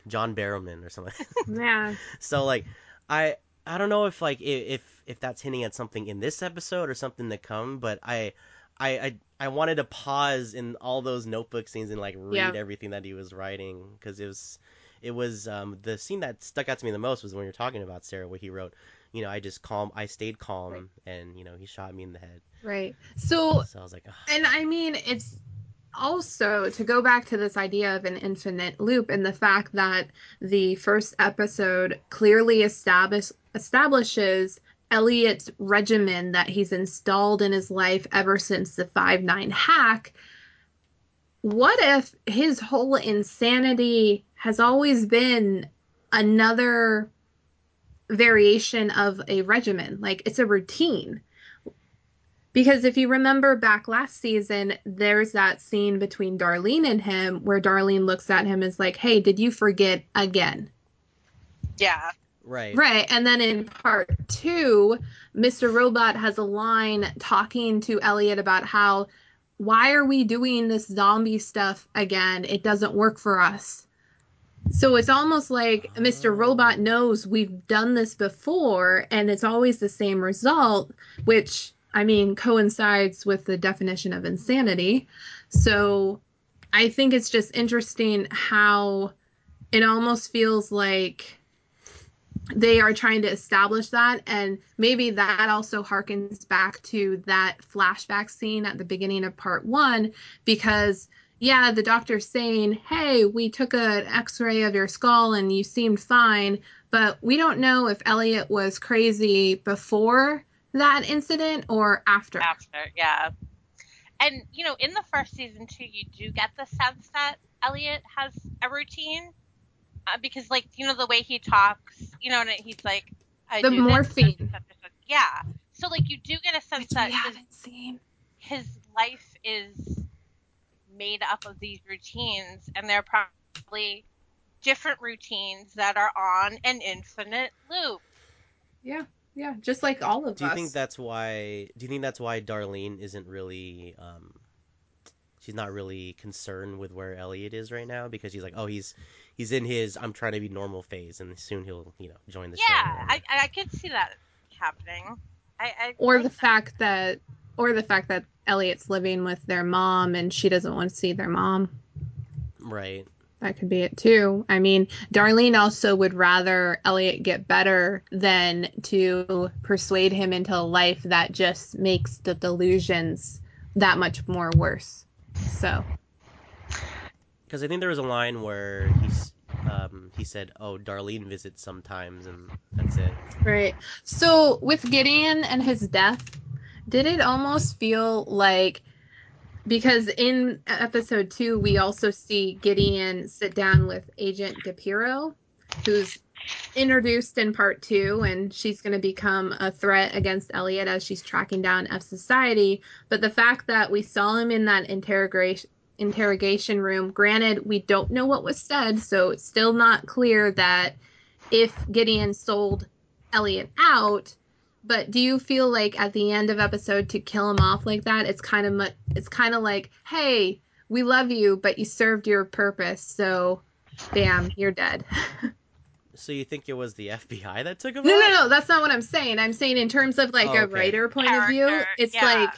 John Barrowman or something. yeah. [LAUGHS] so like I I don't know if like if if that's hinting at something in this episode or something to come, but I I I, I wanted to pause in all those notebook scenes and like read Yeah. everything that he was writing because it was it was um the scene that stuck out to me the most was when you're talking about Sarah where he wrote you know I just calm I stayed calm Right. and you know he shot me in the head Right. So so I was like. And I mean, it's also to go back to this idea of an infinite loop and the fact that the first episode clearly establish, establishes Elliot's regimen that he's installed in his life ever since the 5 9 hack. What if his whole insanity has always been another variation of a regimen? Like it's a routine. Because if you remember back last season, there's that scene between Darlene and him where Darlene looks at him and is like, Hey, did you forget again? Yeah. right Right. And then in part two, Mr. Robot has a line talking to Elliot about how, why are we doing this zombie stuff again? It doesn't work for us. So it's almost like Mr. Robot knows we've done this before and it's always the same result, which, I mean, coincides with the definition of insanity. So I think it's just interesting how it almost feels like they are trying to establish that and maybe that also harkens back to that flashback scene at the beginning of part one because yeah the doctor's saying hey we took an x-ray of your skull and you seemed fine but we don't know if elliot was crazy before that incident or after After, yeah. And you know, in the first season too, you do get the sense that Elliot has a routine, uh, because like you know the way he talks, you know, and he's like, I The do morphine. such and such and such. yeah. So like you do get a sense which that we his, seen his life is made up of these routines, and they're probably different routines that are on an infinite loop. yeah yeah just like all of Do you think that's why? Do you think that's why Darlene isn't really? Um, she's not really concerned with where Elliot is right now because she's like, oh, he's he's in his I'm trying to be normal phase, and soon he'll you know join the show. Yeah, whatever. I I could see that happening. I, I or the that. fact that or the fact that Elliot's living with their mom and she doesn't want to see their mom. right. That could be it too. I mean, Darlene also would rather Elliot get better than to persuade him into a life that just makes the delusions that much more worse. So, Because I think there was a line where he's um, he said, "Oh, Darlene visits sometimes," and that's it. right. So, with Gideon and his death, did it almost feel like because in episode two, we also see Gideon sit down with Agent DiPierro, who's introduced in part two, and she's going to become a threat against Elliot as she's tracking down F Society. But the fact that we saw him in that interrogation interrogation room, granted, we don't know what was said, so it's still not clear that if Gideon sold Elliot out. But do you feel like at the end of episode to kill him off like that, it's kind of mu- it's kind of like, hey, we love you, but you served your purpose, so bam, you're dead. [LAUGHS] So you think it was the FBI that took him? No, out? no, no, that's not what I'm saying. I'm saying in terms of like Oh, a writer point of view, it's yeah. like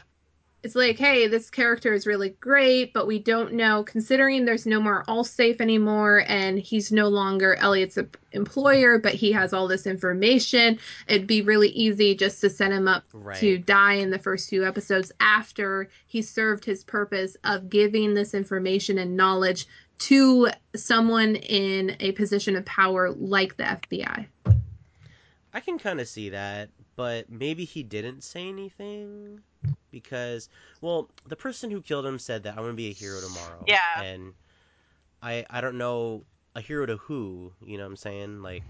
it's like, hey, this character is really great, but we don't know, considering there's no more Allsafe anymore and he's no longer Elliot's employer, but he has all this information. It'd be really easy just to set him up Right. to die in the first few episodes after he served his purpose of giving this information and knowledge to someone in a position of power like the FBI. I can kind of see that, but maybe he didn't say anything because, well, the person who killed him said that I'm gonna be a hero tomorrow. Yeah. And I I don't know a hero to who. You know what I'm saying? Like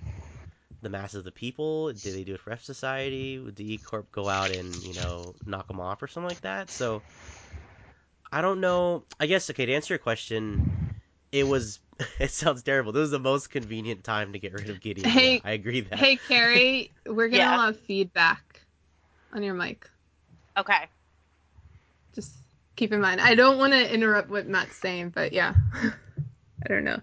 the mass of the people. Did they do it for F Society? Would the E Corp go out and you know knock them off or something like that? So I don't know. I guess okay to answer your question. It was. [LAUGHS] It sounds terrible. This is the most convenient time to get rid of Gideon. Hey- Yeah, I agree that. Hey, Carrie, [LAUGHS] we're gonna Yeah. have feedback on your mic. Okay. Just keep in mind. I don't want to interrupt what Matt's saying, but yeah, [LAUGHS] I don't know.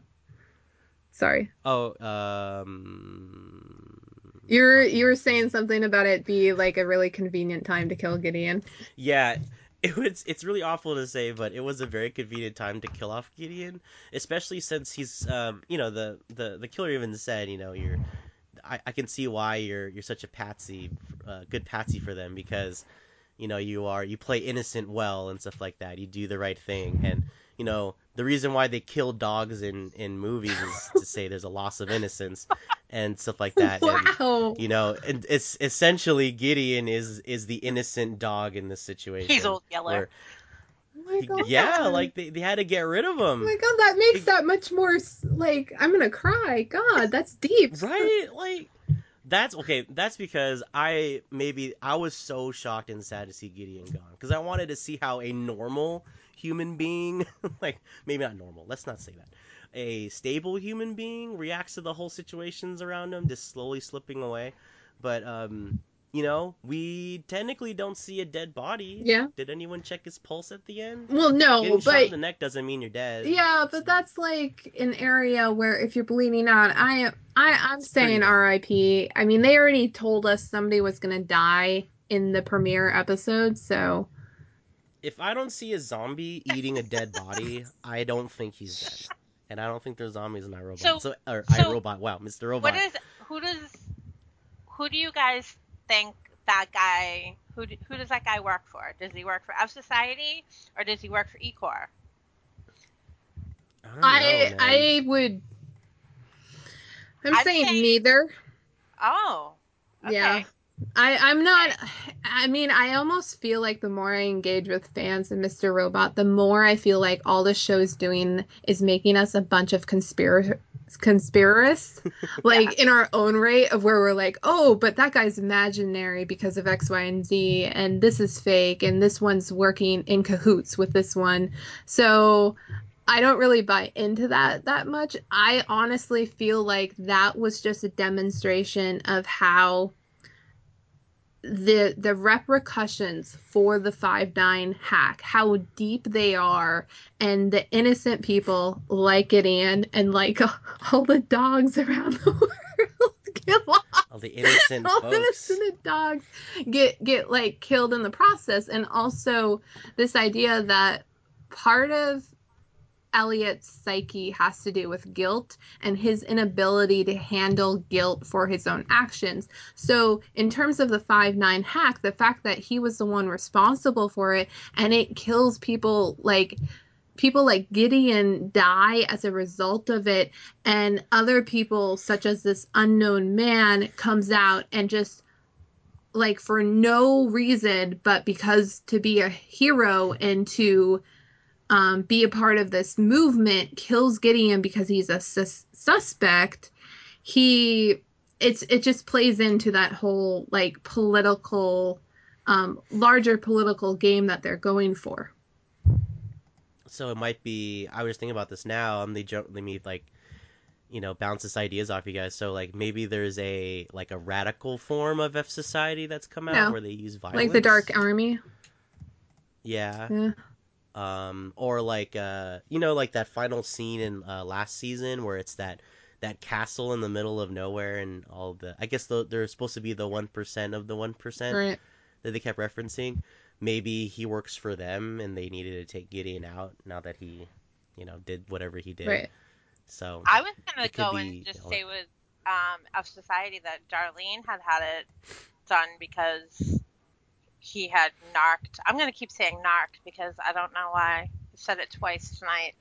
Sorry, Oh, um. You're you were saying something about it be like a really convenient time to kill Gideon. Yeah, [LAUGHS] it was. It's really awful to say, but it was a very convenient time to kill off Gideon, especially since he's, um, you know, the the the killer even said, you know, you're. I, I can see why you're you're such a patsy, uh, good patsy for them because, you know, you are you play innocent well and stuff like that. You do the right thing, and you know the reason why they kill dogs in in movies is [LAUGHS] to say there's a loss of innocence and stuff like that. And, wow. you know, and it's essentially Gideon is is the innocent dog in this situation. He's old yeller. where- Oh my god. yeah, like they, they had to get rid of Oh him. my god, that makes that much more like I'm gonna cry. God, that's deep. [LAUGHS] Right? Like that's okay. That's because I maybe I was so shocked and sad to see Gideon gone because I wanted to see how a normal human being, [LAUGHS] like maybe not normal, let's not say that, a stable human being reacts to the whole situations around him, just slowly slipping away. But um, you know, we technically don't see a dead body. Yeah. Did anyone check his pulse at the end? Well, no, Getting but the neck doesn't mean you're dead. yeah, but that's like an area where if you're bleeding out, I I I'm It's saying R.I.P. I mean, they already told us somebody was gonna die in the premiere episode, so If I don't see a zombie eating a dead body, I don't think he's dead. And I don't think there's zombies in iRobot. So- So, or so- iRobot. Wow, Mr. Robot. What is who does who do you guys think that guy who who does that guy work for? Does he work for F Society or does he work for Ecor? I, don't I know, man. I would. I'm I'd saying say- neither. Oh. Okay. Yeah. I I'm not I mean I almost feel like the more I engage with fans of Mr. Robot the more I feel like all the show is doing is making us a bunch of conspirator conspiracists [LAUGHS] like in our own right of where we're like oh but that guy's imaginary because of X Y and Z and this is fake and this one's working in cahoots with this one so I don't really buy into that that much. I honestly feel like that was just a demonstration of how the the repercussions for the five nine hack, how deep they are, and the innocent people like it and and like [LAUGHS] all the dogs around the [LAUGHS] world get lost. All the innocent [LAUGHS] all folks. innocent dogs get get like killed in the process, and also this idea that part of Elliot's psyche has to do with guilt and his inability to handle guilt for his own actions. So, in terms of the 5 9 hack, the fact that he was the one responsible for it and it kills people like people like Gideon die as a result of it, and other people, such as this unknown man, comes out and just like for no reason but because to be a hero and to um, be a part of this movement kills Gideon because he's a sus- suspect. He it's it just plays into that whole like political um, larger political game that they're going for. So it might be. I was thinking about this now. and they jo- they me like, you know, bounce this ideas off you guys. So like maybe there's a like a radical form of F society that's come out Yeah. where they use violence, Like the Dark Army. Yeah. Yeah. Um or like uh you know like that final scene in uh, last season where it's that that castle in the middle of nowhere and all the i guess the, they're supposed to be the 1% of the 1% Right. that they kept referencing maybe he works for them and they needed to take Gideon out now that he, you know, did whatever he did. Right. So I was gonna go be- and just oh. say with um, of society that Darlene had had it done because he had narked. I'm gonna keep saying narked because I don't know why I said it twice tonight.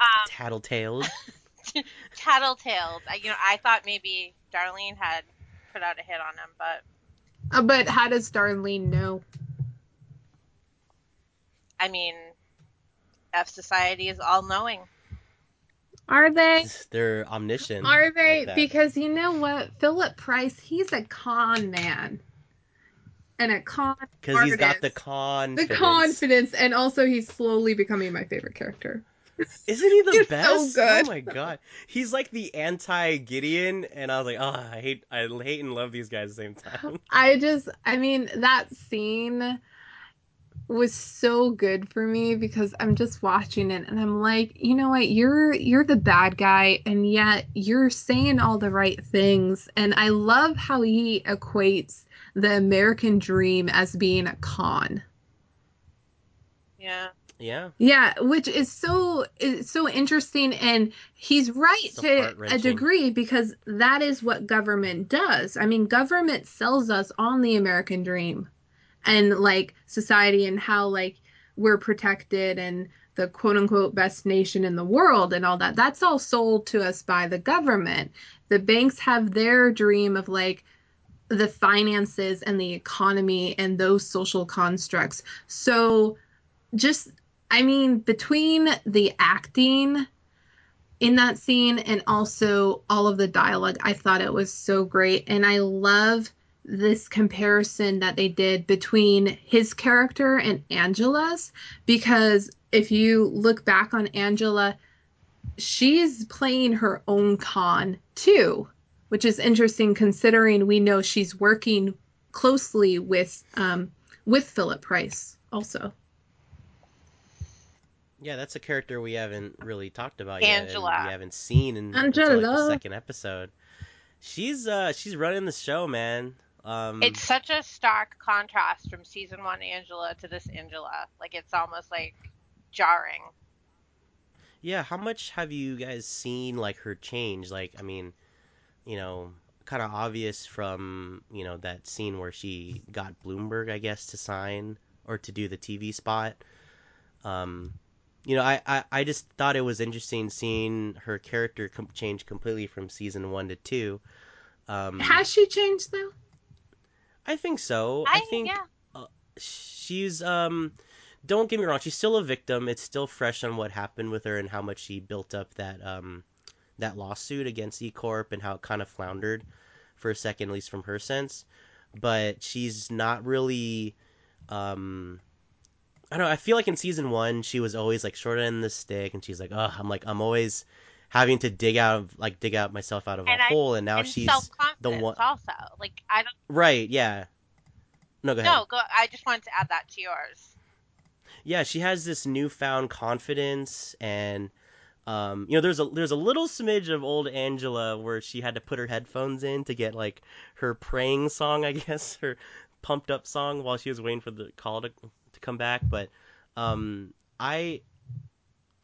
Um, tattletales. [LAUGHS] [LAUGHS] tattletales. I, you know, I thought maybe Darlene had put out a hit on him, but Uh, but how does Darlene know? I mean, F society is all knowing. Are they? They're omniscient. Are they? like because you know what? Philip Price, he's a con man. And a con Because he's got the con the confidence, and also he's slowly becoming my favorite character. Isn't he the He's so best? Oh good. Oh my god, he's like the anti Gideon, and I was like, oh, I hate, I hate and love these guys at the same time. [LAUGHS] I just, I mean, that scene was so good for me because I'm just watching it and I'm like, you know what, you're you're the bad guy and yet you're saying all the right things and I love how he equates the American dream as being a con. Yeah. Yeah, Yeah, which is so is so interesting and he's right So to a degree because that is what government does. I mean, government sells us on the American dream and like society and how like we're protected and the quote unquote best nation in the world and all that. That's all sold to us by the government. The banks have their dream of like the finances and the economy and those social constructs. So just I mean, between the acting in that scene and also all of the dialogue, I thought it was so great. And I love this comparison that they did between his character and Angela's because if you look back on Angela, she's playing her own con too, which is interesting considering we know she's working closely with um, with Philip Price also. yeah, that's a character we haven't really talked about yet. Angela. and we haven't seen in until like the second episode. She's uh, she's running the show, man. Um, It's such a stark contrast from season one Angela to this Angela. Like it's almost like jarring. Yeah, how much have you guys seen like her change? Like, I mean, you know, kind of obvious from you know that scene where she got Bloomberg, I guess, to sign or to do the TV spot. Um, you know, I, I, I just thought it was interesting seeing her character com- change completely from season one to two. Um, Has she changed though? I think so. I, I, think yeah. she's um don't get me wrong she's still a victim it's still fresh on what happened with her and how much she built up that um that lawsuit against e-corp and how it kind of floundered for a second at least from her sense but she's not really um i don't know i feel like in season one she was always like short end the stick and she's like oh i'm like i'm always having to dig out of like dig out myself out of And a I- hole and now and she's the one- also. Like I don't right yeah no go ahead no, go I just wanted to add that to yours. yeah, she has this newfound confidence and um, you know, there's a there's a little smidge of old Angela where she had to put her headphones in to get like her praying song, I [LAUGHS] guess, her pumped up song while she was waiting for the call to to come back. But um, I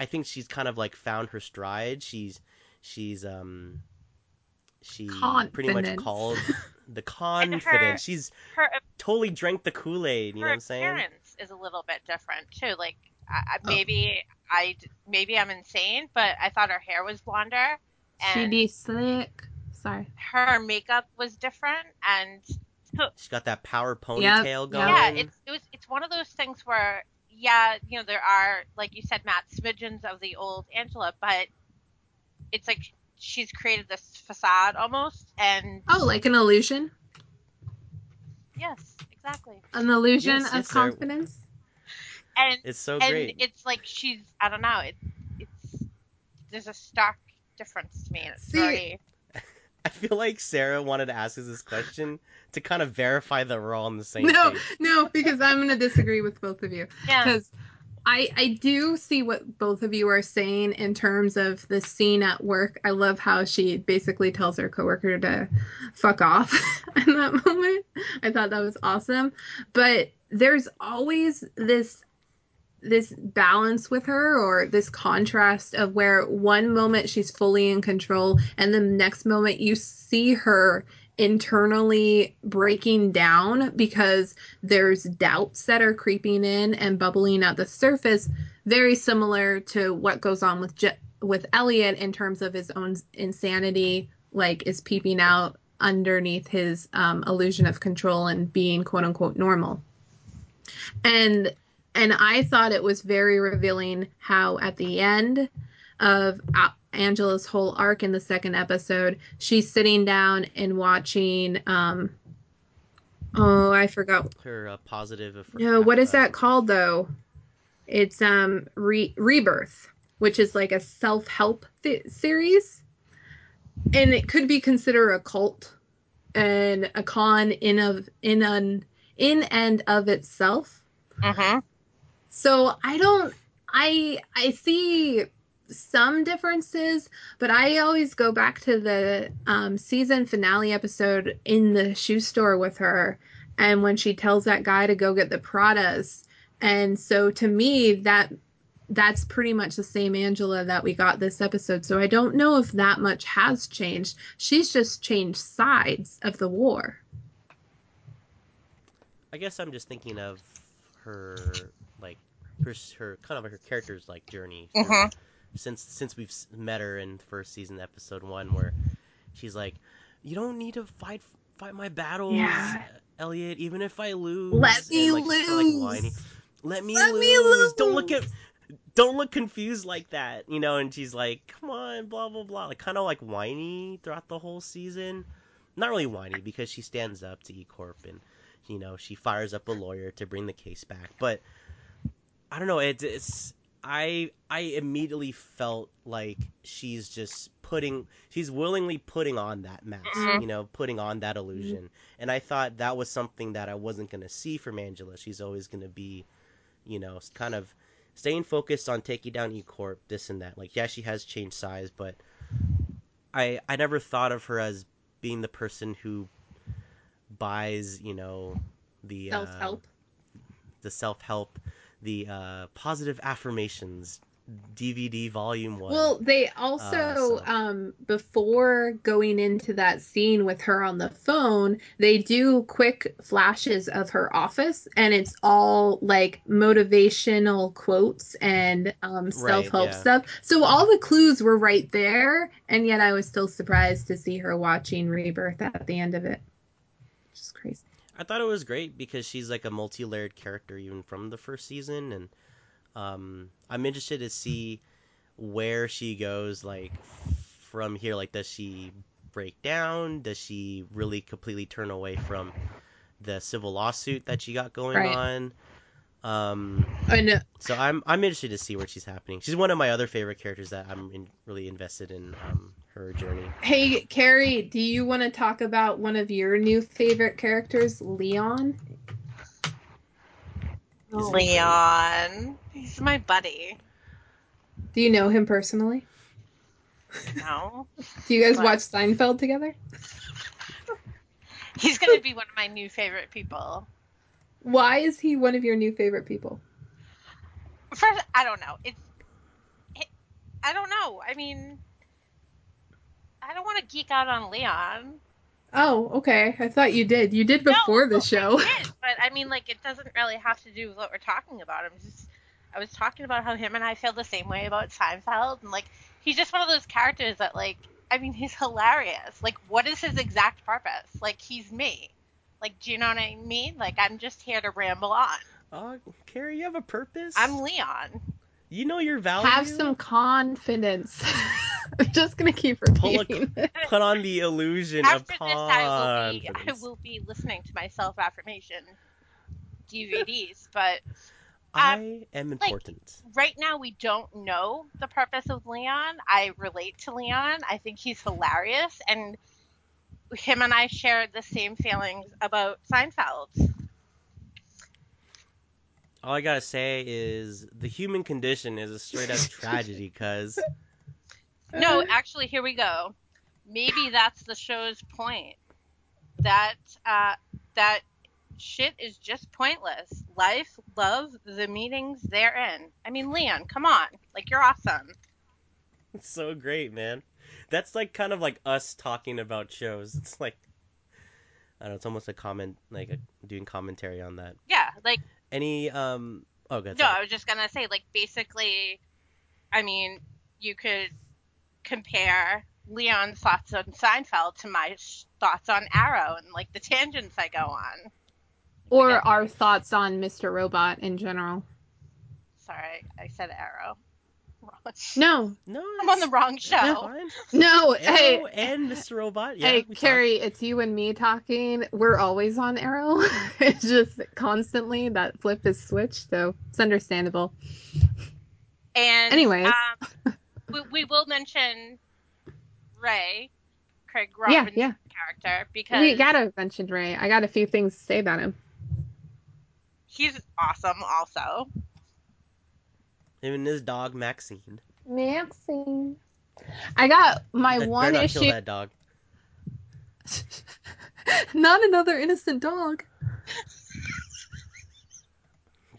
I think she's kind of like found her stride. She's she's um she pretty much called [LAUGHS] the And her- She's Her totally drank the Kool Aid. You know what I'm saying? appearance is a little bit different too. Like I, I- Oh. maybe I maybe I'm insane, but I thought her hair was blonder She'd be slick. Sorry. her makeup was different and She's got that power ponytail going. yeah, it's it was it's one of those things where yeah, you know, there are like you said, Matt, smidgens of the old Angela, but it's like she's created this facade almost, and Oh, like an illusion? yes, exactly, An illusion Yes, of yes, sir. Confidence? and It's so and great. it's like she's I don't know, it it's there's a stark difference to me, and it's See, very [LAUGHS] I feel like Sarah wanted to ask us this question to kind of verify that we're all on the [LAUGHS] same No, page. no, because I'm going to disagree with both of you. yeah. Because I I do see what both of you are saying in terms of the scene at work. I love how she basically tells her coworker to fuck off [LAUGHS] in that moment. I thought that was awesome. But there's always this this balance with her or this contrast of where one moment she's fully in control and the next moment you see her internally breaking down because there's doubts that are creeping in and bubbling at the surface very similar to what goes on with Je- with Elliot in terms of his own insanity like is peeping out underneath his um, illusion of control and being quote unquote normal. And and I thought it was very revealing how at the end of Angela's whole arc in the second episode, she's sitting down and watching. Um, oh, I forgot her uh, positive. No, what is that called though? It's um re- rebirth, which is like a self help th- series, and it could be considered a cult and a con in of in an in and of itself. Mm-hmm. So I don't I I see some differences, but I always go back to the um, season finale episode in the shoe store with her, and when she tells that guy to go get the Pradas. And so to me, that that's pretty much the same Angela that we got this episode. So I don't know if that much has changed. She's just changed sides of the war. I guess I'm just thinking of her her her kind of her character's like journey mm-hmm. since since we've met her in first season episode one where she's like, you don't need to fight fight my battles, yeah. Elliot. Even if I lose, let me like, lose. Like, let me let lose. Me lose. Don't look at don't look confused like that, you know. And she's like, come on, blah blah blah, like kind of like whiny throughout the whole season. Not really whiny because she stands up to E Corp and you know she fires up a lawyer to bring the case back, but I don't know. It's, it's I I immediately felt like she's just putting she's willingly putting on that mask, mm-hmm. you know, putting on that illusion. Mm-hmm. And I thought that was something that I wasn't going to see from Angela. She's always going to be, you know, kind of staying focused on taking down E Corp, this and that. Like yeah, she has changed size, but I I never thought of her as being the person who buys, you know, the self help, uh, the self help the uh, positive affirmations DVD volume one. Well, they also uh, so. um before going into that scene with her on the phone, they do quick flashes of her office and it's all like motivational quotes and um self-help yeah. stuff. So all the clues were right there and yet I was still surprised to see her watching Rebirth at the end of it. Just crazy. I thought it was great because she's like a multi-layered character even from the first season, and um, I'm interested to see where she goes like from here. Like, does she break down? Does she really completely turn away from the civil lawsuit that she got going right. on? Um, I know. So I'm I'm interested to see where she's happening. She's one of my other favorite characters that I'm in, really invested in um, her journey. Hey, Carrie, do you want to talk about one of your new favorite characters, Leon? Leon, he's my buddy. Do you know him personally? No. do you guys but... watch Seinfeld together? [LAUGHS] he's gonna be one of my new favorite people. Why is he one of your new favorite people? First, I don't know. It's, it, I don't know. I mean, I don't want to geek out on Leon. Oh, okay. I thought you did. You did before no, the show. I did, [LAUGHS] but I mean, like, it doesn't really have to do with what we're talking about. I'm just, I was talking about how him and I feel the same way about Seinfeld, and like, he's just one of those characters that, like, I mean, he's hilarious. Like, what is his exact purpose? Like, he's me. Like, do you know what I mean? Like, I'm just here to ramble on. Uh, Carrie, you have a purpose. I'm Leon. You know your value. Have some confidence. [LAUGHS] I'm just gonna keep repeating. A, put on the illusion After of confidence. This, I will, be, I will be listening to my self affirmation DVDs, but um, I am important. Like, right now, we don't know the purpose of Leon. I relate to Leon. I think he's hilarious, and him and I shared the same feelings about Seinfeld. All I gotta say is the human condition is a straight up [LAUGHS] tragedy, cuz. No, actually, here we go. Maybe that's the show's point. That uh, that shit is just pointless. Life, love, the meanings therein. I mean, Leon, come on, like you're awesome. It's so great, man. That's like kind of like us talking about shows. It's like I don't know, it's almost a comment like a, doing commentary on that. Yeah, like Any um oh good. no, I was just gonna say, like basically, I mean, you could compare Leon's thoughts on Seinfeld to my sh- thoughts on Arrow and like the tangents I go on. Or our thoughts on Mr. Robot in general. Sorry, I said Arrow. No, [LAUGHS] No, I'm on the wrong show. fine. no, hey, Arrow and Mr. Robot. Yeah, hey, we talked. Carrie, it's you and me talking. We're always on Arrow. [LAUGHS] it's just constantly that flip is switched, so it's understandable. And Anyways. um, [LAUGHS] we, we will mention Ray, Craig Yeah, yeah. character because We gotta mention Ray. I got a few things to say about him. he's awesome. Also, Him and his dog Maxine. Maxine. I got my Better one issue. kill that dog. [LAUGHS] Not another innocent dog.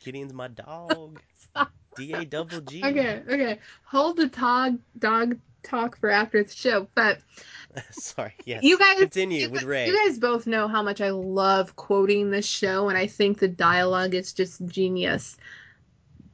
Gideon's my dog. [LAUGHS] D A double G. Okay, okay. Hold the dog dog talk for after the show. But [LAUGHS] Sorry. Yes. you guys continue you, with Ray. You guys both know how much I love quoting this show, and I think the dialogue is just genius.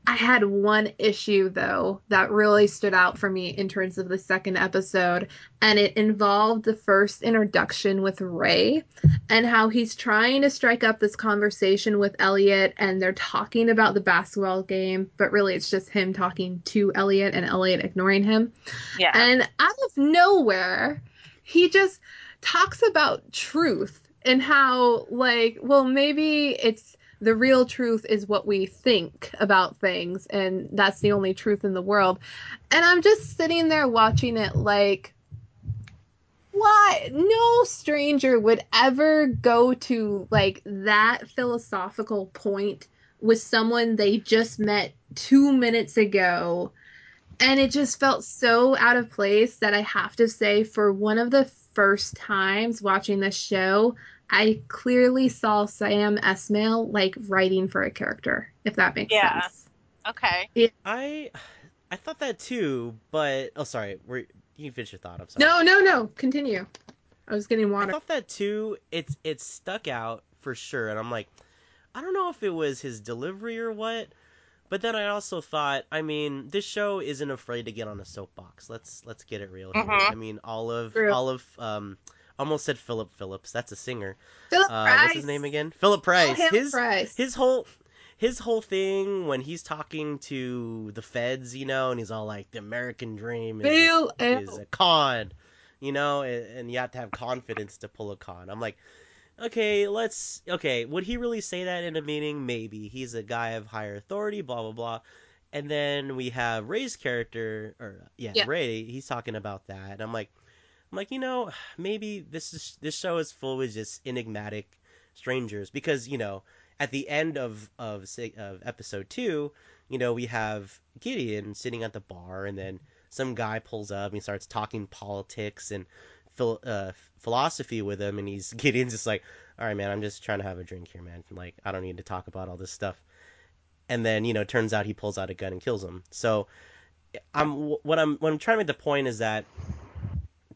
I had one issue though that really stood out for me in terms of the second episode, and it involved the first introduction with Ray and how he's trying to strike up this conversation with Elliot, and they're talking about the basketball game, but really it's just him talking to Elliot and Elliot ignoring him. yeah, And out of nowhere, he just talks about truth and how, like, well, maybe it's the real truth is what we think about things, and that's the only truth in the world. And I'm just sitting there watching it, like, why? No stranger would ever go to, like, that philosophical point with someone they just met two minutes ago and it just felt so out of place that I have to say, for one of the first times watching this show, I clearly saw Sam Esmail like writing for a character, if that makes sense. Yeah. sense. okay. I I thought that too, but oh sorry, we're you can finish your thought. I'm sorry. No, no, no. Continue. I was getting water. I thought that too. It's it stuck out for sure, and I'm like, I don't know if it was his delivery or what, but then I also thought, I mean, this show isn't afraid to get on a soapbox. Let's let's get it real here. Mhm. I mean, Olive True. Olive um almost said Phillip Phillips. That's a singer. Phillip Uh, Price. what's his name again? Phillip Price. His Price. his whole his whole thing when he's talking to the feds, you know, and he's all like, "The American dream is, is a con," you know, and, and you have to have confidence to pull a con. I'm like, okay, let's okay. Would he really say that in a meeting? Maybe he's a guy of higher authority, blah blah blah. And then we have Ray's character, or yeah, Yeah. Ray. He's talking about that, and I'm like, I'm like, you know, [SIGHS] maybe this is this show is full with just enigmatic strangers because you know at the end of of of episode two, you know we have Gideon sitting at the bar, and then some guy pulls up and he starts talking politics and phil- uh, philosophy with him, and he's [LAUGHS] Gideon's just like, all right, man, I'm just trying to have a drink here, man. Like I don't need to talk about all this stuff. And then you know, turns out he pulls out a gun and kills him. So I'm what I'm what I'm trying to make the point is that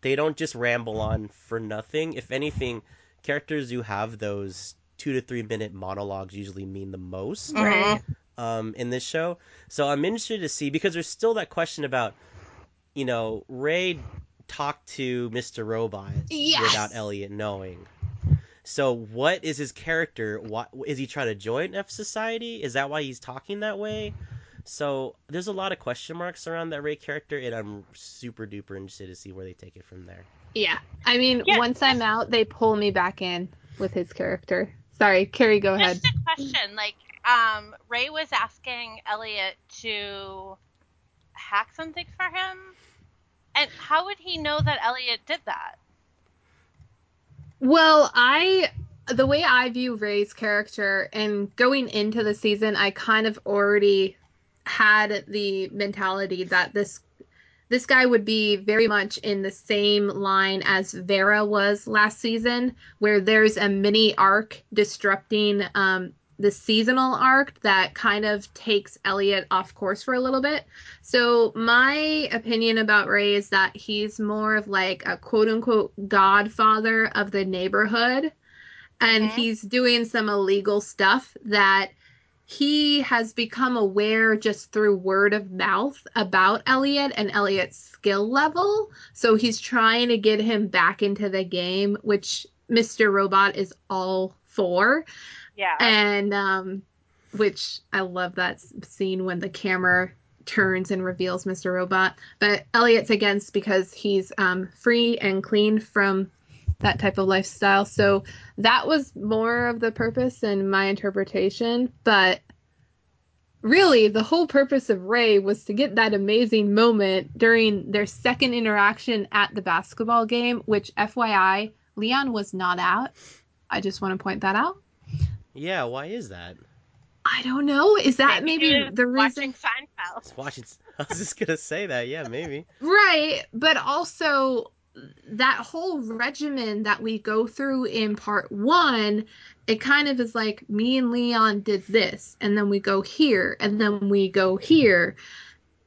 they don't just ramble on for nothing. If anything, characters who have those two to three minute monologues usually mean the most Mhm. um, in this show. So I'm interested to see because there's still that question about, you know, Ray talked to Mr. Robot Yes! without Elliot knowing. So what is his character? What is he trying to join fsociety? Is that why he's talking that way? So there's a lot of question marks around that Ray character, and I'm super duper interested to see where they take it from there. Yeah. I mean, Yeah, once I'm out, they pull me back in with his character. Sorry, Carrie, go ahead. Just a question, like, um, Ray was asking Elliot to hack something for him, and how would he know that Elliot did that? Well, I the way I view Ray's character and going into the season, I kind of already had the mentality that this this guy would be very much in the same line as Vera was last season, where there's a mini arc disrupting um, the seasonal arc that kind of takes Elliot off course for a little bit. So my opinion about Ray is that he's more of like a quote unquote godfather of the neighborhood. And Mhm. he's doing some illegal stuff that he has become aware just through word of mouth about Elliot and Elliot's skill level. So he's trying to get him back into the game, which Mr. Robot is all for Yeah. and um which i love that scene when the camera turns and reveals mr robot but elliot's against because he's um free and clean from that type of lifestyle so that was more of the purpose and my interpretation but really the whole purpose of ray was to get that amazing moment during their second interaction at the basketball game which fyi leon was not at i just want to point that out Yeah, why is that? I don't know. Is that maybe, he the reason? watching Seinfeld. [LAUGHS] Watching. I was just gonna say that. Yeah, maybe. Right. But also, that whole regimen that we go through in part one, it kind of is like me and Leon did this, and then we go here, and then we go here.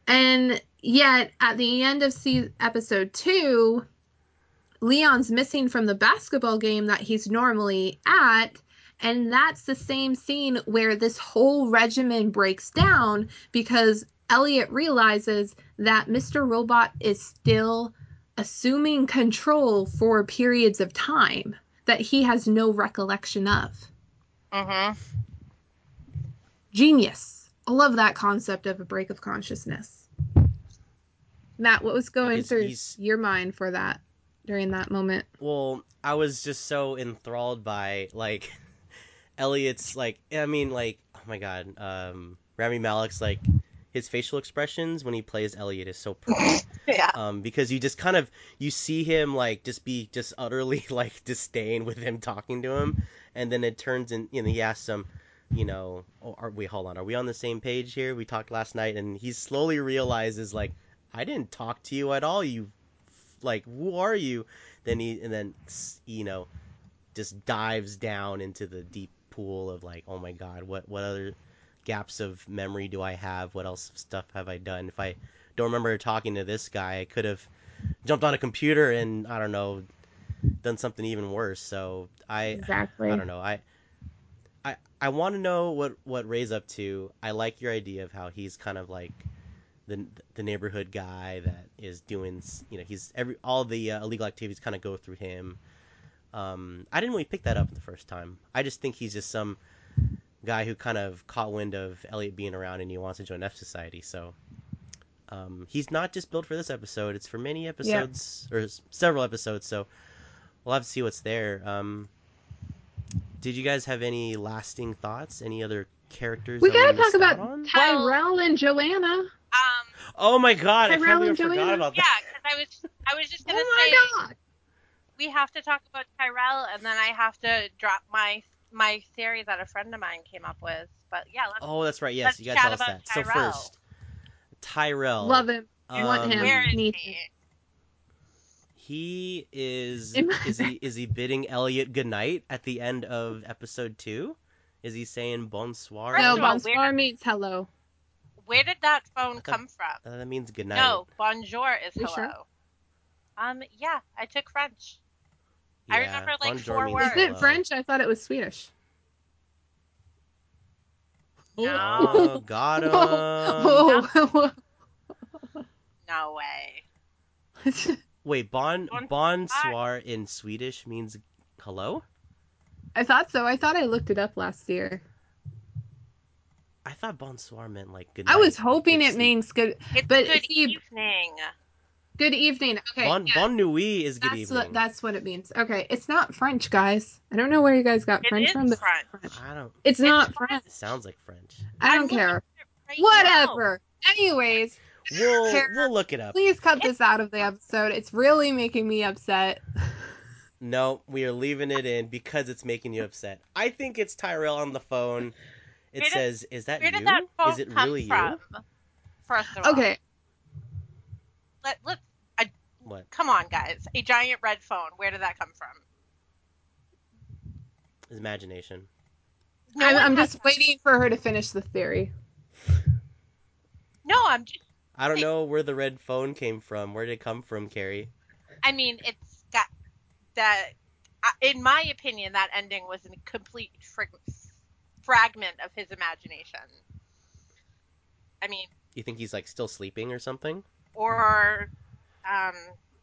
And yet, at the end of se- episode two, Leon's missing from the basketball game that he's normally at. And that's the same scene where this whole regimen breaks down because Elliot realizes that Mr. Robot is still assuming control for periods of time that he has no recollection of. Mm-hmm. Genius. I love that concept of a break of consciousness. Matt, what was going Because through he's- your mind for that during that moment? Well, I was just so enthralled by like [LAUGHS] Elliot's like I mean like oh my god, um Rami Malek's like his facial expressions when he plays Elliot is so perfect. [LAUGHS] Yeah. um because you just kind of you see him like just be just utterly [LAUGHS] like disdain with him talking to him. And then it turns in you know he asks him you know oh, are we hold on. Are we on the same page here? We talked last night. And he slowly realizes like i didn't talk to you at all you like who are you? Then he and then you know just dives down into the deep pool of like oh my god what what other gaps of memory do i have what else stuff have i done if i don't remember talking to this guy i could have jumped on a computer and i don't know done something even worse so i Exactly. I don't know. I I I want to know what what Ray's up to. I like your idea of how he's kind of like the the neighborhood guy that is doing you know he's every all the uh, illegal activities kind of go through him. Um, I didn't really pick that up the first time. I just think he's just some guy who kind of caught wind of Elliot being around and he wants to join fsociety. So um, he's not just built for this episode; it's for many episodes or several episodes. So we'll have to see what's there. Um, did you guys have any lasting thoughts? Any other characters? we gotta talk about on? Tyrell and Joanna. Um. Oh my god! I Tyrell can't believe I and forgot Joanna. about Yeah, because I was I was just gonna Oh say my god! we have to talk about Tyrell, and then I have to drop my my theory that a friend of mine came up with. But yeah, let's. Oh, that's right. Yes, you gotta tell us about that. So Tyrell. first, Tyrell. Love him. I want um, him. Where is Need he? He is. [LAUGHS] Is he is he bidding Elliot goodnight at the end of episode two? Is he saying bonsoir? No, Bonsoir where- means hello. Where did that phone thought- come from? Uh, that means goodnight. No, bonjour is You hello. sure? Um, yeah, I took French. I remember, like, bonjour four words. Is it hello. French? I thought it was Swedish. Oh. No. Oh, got him. [LAUGHS] Oh. No way. [LAUGHS] Wait, bon Bonsoir. bonsoir in Swedish means hello. I thought so. I thought I looked it up last year. I thought bonsoir meant like good. I was hoping good it sleep. means good It's But good see- evening. Good evening. Okay. Bon yeah, bon nuit is good that's evening. what that's what it means. Okay, it's not French, guys. I don't know where you guys got It French is from, but French. French. I don't. It's It's not French. French. It sounds like French. I don't looking care. at it right now. Whatever. Anyways, We'll Kara, we'll look it up. please cut this out of the episode. It's really making me upset. [LAUGHS] No, we are leaving it in because it's making you upset. I think it's Tyrell on the phone. It Where did- says, "Is that Where you? did that phone Is it come really from? you?" First of all, Okay. Let, let What? come on, guys. A giant red phone. Where did that come from? His imagination. No I'm, I'm has- just waiting for her to finish the theory. No, I'm just. I don't know where the red phone came from. Where did it come from, Carrie? I mean, it's got that. uh, In my opinion, that ending was a complete frig- fragment of his imagination. I mean, You think he's like still sleeping or something? or um,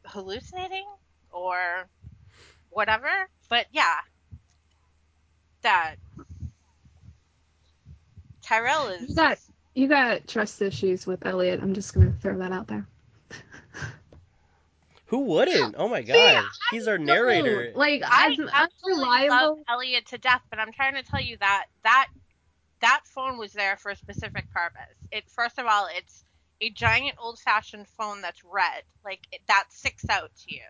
hallucinating, or whatever. But yeah, that Tyrell is. You got you got trust issues with Elliot. I'm just gonna throw that out there. [LAUGHS] Who wouldn't? Oh my god, See, he's our narrator. Like I I'm absolutely love. Elliot to death, but I'm trying to tell you that that that phone was there for a specific purpose. It first of all, it's a giant old-fashioned phone that's red, like that sticks out to you.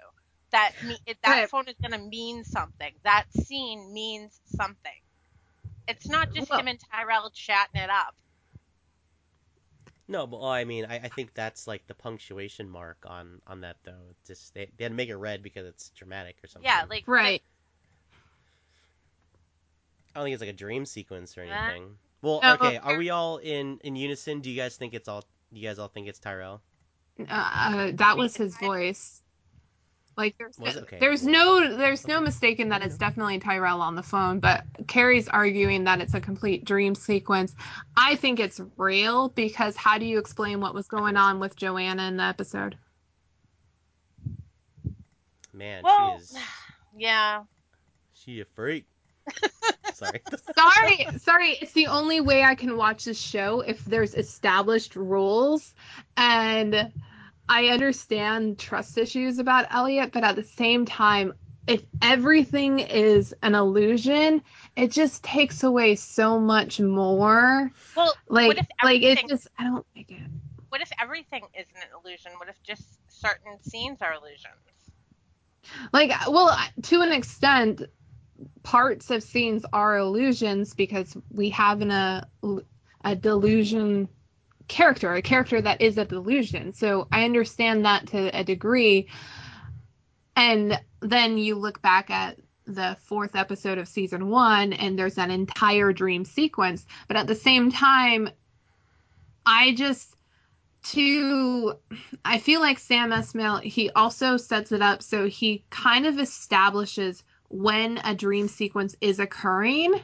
That me, that Right. phone is gonna mean something. That scene means something. It's not just Well- him and Tyrell chatting it up. No, but well, I mean, I, I think that's like the punctuation mark on on that though. It's just they, they had to make it red because it's dramatic or something. Yeah, like Right. I don't think it's like a dream sequence or Yeah. anything. Well, okay, are we all in in unison? Do you guys think it's all? Do you guys all think it's Tyrell? Uh, uh, that was his voice. Like there's Was it? Okay. there's no there's no mistaking that it's definitely Tyrell on the phone, but Carrie's arguing that it's a complete dream sequence. I think it's real because how do you explain what was going on with Joanna in the episode? Man, Well, she is [SIGHS] yeah. she a freak. [LAUGHS] Sorry. [LAUGHS] Sorry, sorry, it's the only way I can watch this show if there's established rules and I understand trust issues about Elliot, but at the same time, if everything is an illusion, it just takes away so much more. Well, Like, like it just I don't like it. what if everything isn't an illusion? What if just certain scenes are illusions? Like, well, to an extent, parts of scenes are illusions because we have an, a a delusion character, a character that is a delusion. So I understand that to a degree. And then you look back at the fourth episode of season one, and there's an entire dream sequence. But at the same time, I just to I feel like Sam Esmail he also sets it up so he kind of establishes when a dream sequence is occurring.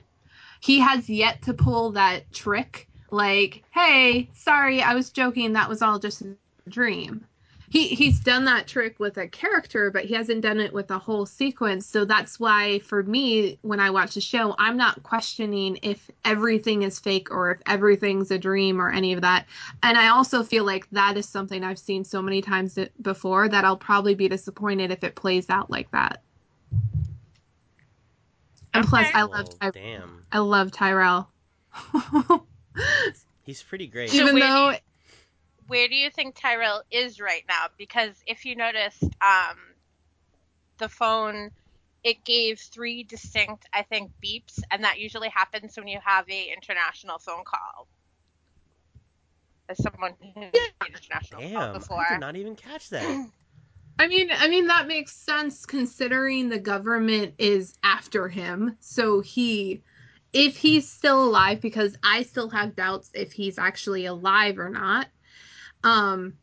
He has yet to pull that trick like, "Hey, sorry, I was joking. That was all just a dream." He he's done that trick with a character, but he hasn't done it with a whole sequence. So that's why for me when I watch the show, I'm not questioning if everything is fake or if everything's a dream or any of that and I also feel like that is something I've seen so many times before that I'll probably be disappointed if it plays out like that. And plus, Okay. I love Ty- damn. I love Tyrell. [LAUGHS] He's pretty great. So Even where do though you- where do you think Tyrell is right now? Because if you noticed, um, the phone it gave three distinct, I think, beeps, and that usually happens when you have a international phone call. As someone who's had an international call Damn, before, I did not even catch that. [CLEARS THROAT] I mean, I mean that makes sense considering the government is after him. So he if he's still alive because I still have doubts if he's actually alive or not. Um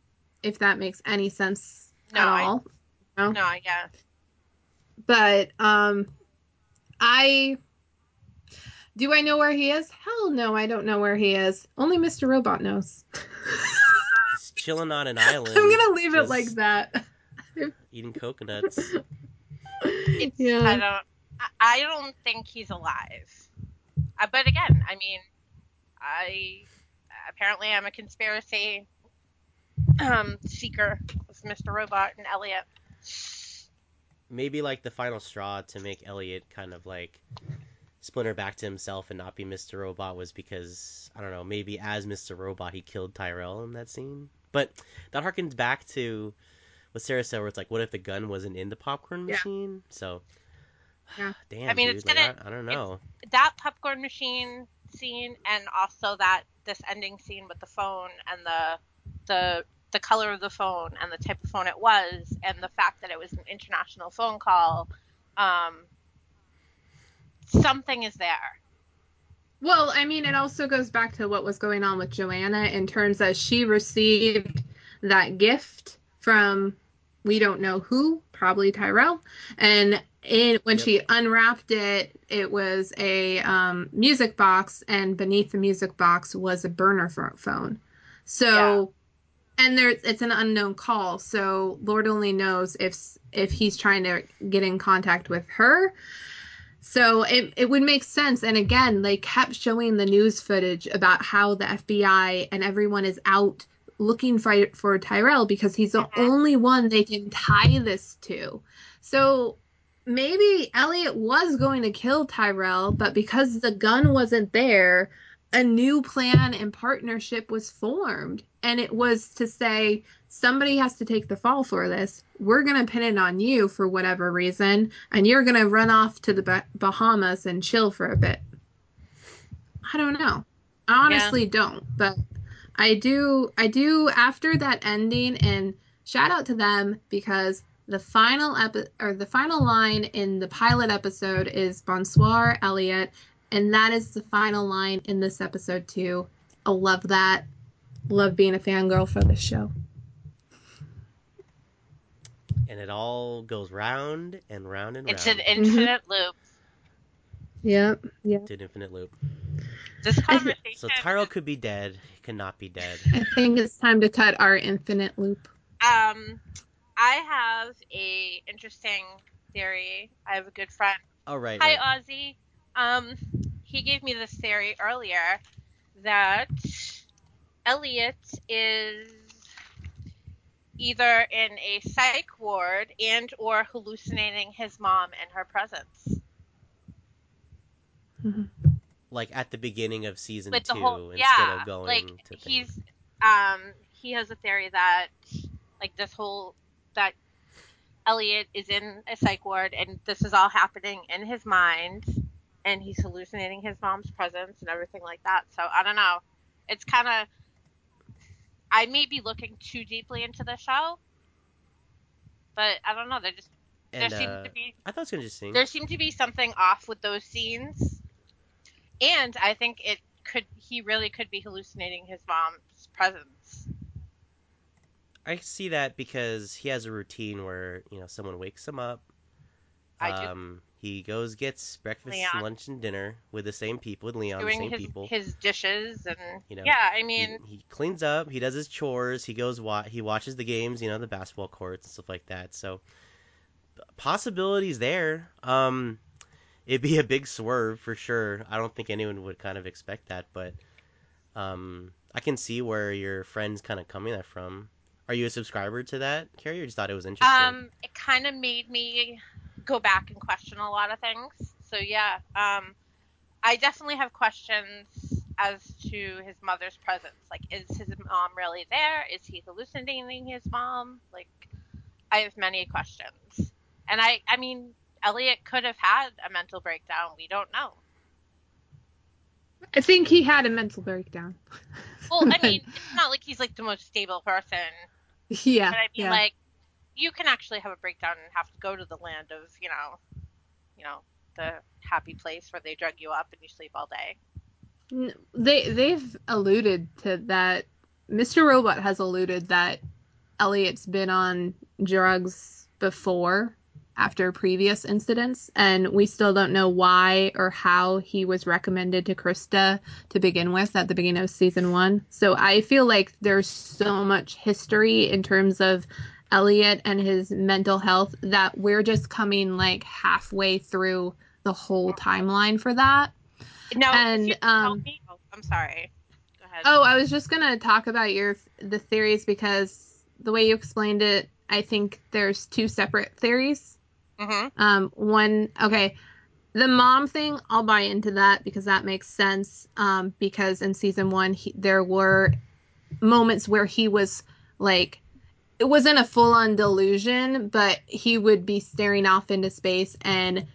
if that makes any sense No, at I- all. no, yeah, But um I do I know where he is? Hell no, I don't know where he is. Only Mr. Robot knows. He's chilling on an [LAUGHS] island. I'm gonna leave it like that. [LAUGHS] Eating coconuts. it's, I don't, I, I don't think he's alive. Uh, but again, I mean, I apparently I'm a conspiracy um, seeker with Mr. Robot and Elliot. Maybe like the final straw to make Elliot kind of like splinter back to himself and not be Mr. Robot was because I don't know, maybe as Mr. Robot he killed Tyrell in that scene. But that harkens back to what Sarah said, where it's like, what if the gun wasn't in the popcorn Yeah. machine? So, [SIGHS] Yeah. [SIGHS] damn, I mean, dude, it's like, gonna- I, I don't know. that popcorn machine scene and also that this ending scene with the phone and the the the color of the phone and the type of phone it was and the fact that it was an international phone call um something is there Well, I mean, it also goes back to what was going on with Joanna in terms that she received that gift from we don't know who, probably Tyrell, and in when Yep. she unwrapped it, it was a um, music box, and beneath the music box was a burner phone. So, and there's it's an unknown call, so Lord only knows if if he's trying to get in contact with her so it, it would make sense. And again, they kept showing the news footage about how the FBI and everyone is out looking for, for Tyrell because he's the Mhm. only one they can tie this to. So maybe Elliot was going to kill Tyrell, but because the gun wasn't there, a new plan and partnership was formed. And it was to say, somebody has to take the fall for this. We're going to pin it on you for whatever reason, and you're going to run off to the bah- Bahamas and chill for a bit. I don't know. I honestly don't, but I do I do after that ending and shout out to them because the final epi- or the final line in the pilot episode is bonsoir Elliot and that is the final line in this episode too. I love that. Love being a fangirl for this show. And it all goes round and round and round. it's an infinite loop Yep. Yep. to an infinite loop. This conversation So Tyrell could be dead, he could not be dead. I think it's time to cut our infinite loop. um i have a interesting theory i have a good friend Oh right, Hi, right. Ozzy. Um, he gave me this theory earlier that Elliot is either in a psych ward and or hallucinating his mom in her presence. Like at the beginning of season two whole instead yeah, of going like to things. he's um he has a theory that like this whole that Elliot is in a psych ward and this is all happening in his mind and he's hallucinating his mom's presence and everything like that. So I don't know. It's kind of I may be looking too deeply into the show, but I don't know. There just and there seems uh, to be I thought it was interesting. there seemed to be something off with those scenes, and I think it could he really could be hallucinating his mom's presence. I see that because he has a routine where you know someone wakes him up. I do- Um, he goes gets breakfast, Leon. lunch, and dinner with the same people, with Leon, the same his people. his dishes and You know, yeah, I He- mean he, cleans up, he does his chores, he goes wa- he watches the games, you know, the basketball courts and stuff like that. So possibilities there. Um, it'd be a big swerve for sure. I don't think anyone would kind of expect that, but um, I can see where your friend's kind of coming that from. Are you a subscriber to that, Carrie, or just thought it was interesting? um it kind of made me go back and question a lot of things. So yeah, um I definitely have questions as to his mother's presence. Like is his mom really there? Is he hallucinating his mom? Like I have many questions. And I I mean Elliot could have had a mental breakdown. We don't know. I think he had a mental breakdown. Well, I [LAUGHS] mean, it's not like he's like the most stable person, yeah. but I mean, yeah. like, you can actually have a breakdown and have to go to the land of, you know, you know, the happy place where they drug you up and you sleep all day. They they've alluded to that. Mr. Robot has alluded that Elliot's been on drugs before after previous incidents, and we still don't know why or how he was recommended to Krista to begin with at the beginning of season one. So I feel like there's so much history in terms of Elliot and his mental health that we're just coming like halfway through the whole timeline for that. No, And, um, me- oh, I'm sorry. Go ahead. Oh, I was just gonna talk about your the theories because the way you explained it, I think there's two separate theories. Hmm Um, one, okay, the mom thing, I'll buy into that because that makes sense. Um, because in season one, he, there were moments where he was like it wasn't a full on delusion, but he would be staring off into space and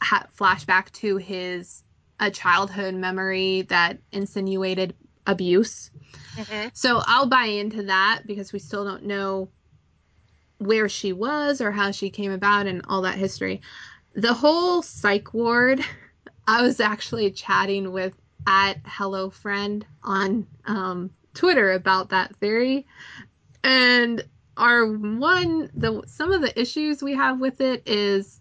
ha- flashback to his a childhood memory that insinuated abuse. Mhm. So I'll buy into that because we still don't know where she was or how she came about and all that history. The whole psych ward, [LAUGHS] I was actually chatting with at Hello Friend on um, Twitter about that theory, and our one the some of the issues we have with it is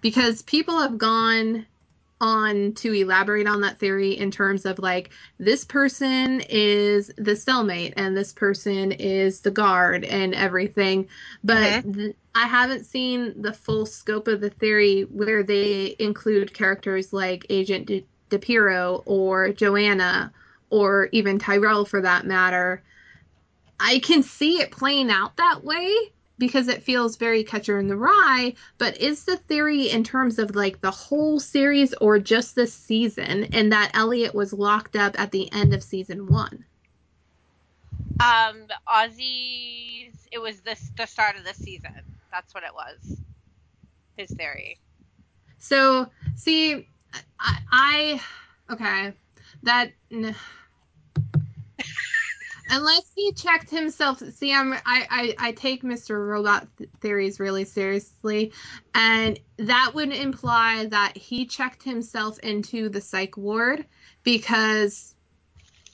because people have gone on to elaborate on that theory in terms of like this person is the cellmate and this person is the guard and everything. But th- i haven't seen the full scope of the theory where they include characters like agent De- DiPierro or joanna or even tyrell for that matter. I can see it playing out that way because it feels very catcher in the rye but is the theory in terms of like the whole series or just this season and that elliot was locked up at the end of season one Um, Ozzy's. It was this the start of the season. That's what it was. His theory. so see i, I okay that n- unless he checked himself. See i'm i i, I take mr robot th- theories really seriously and that would imply that he checked himself into the psych ward because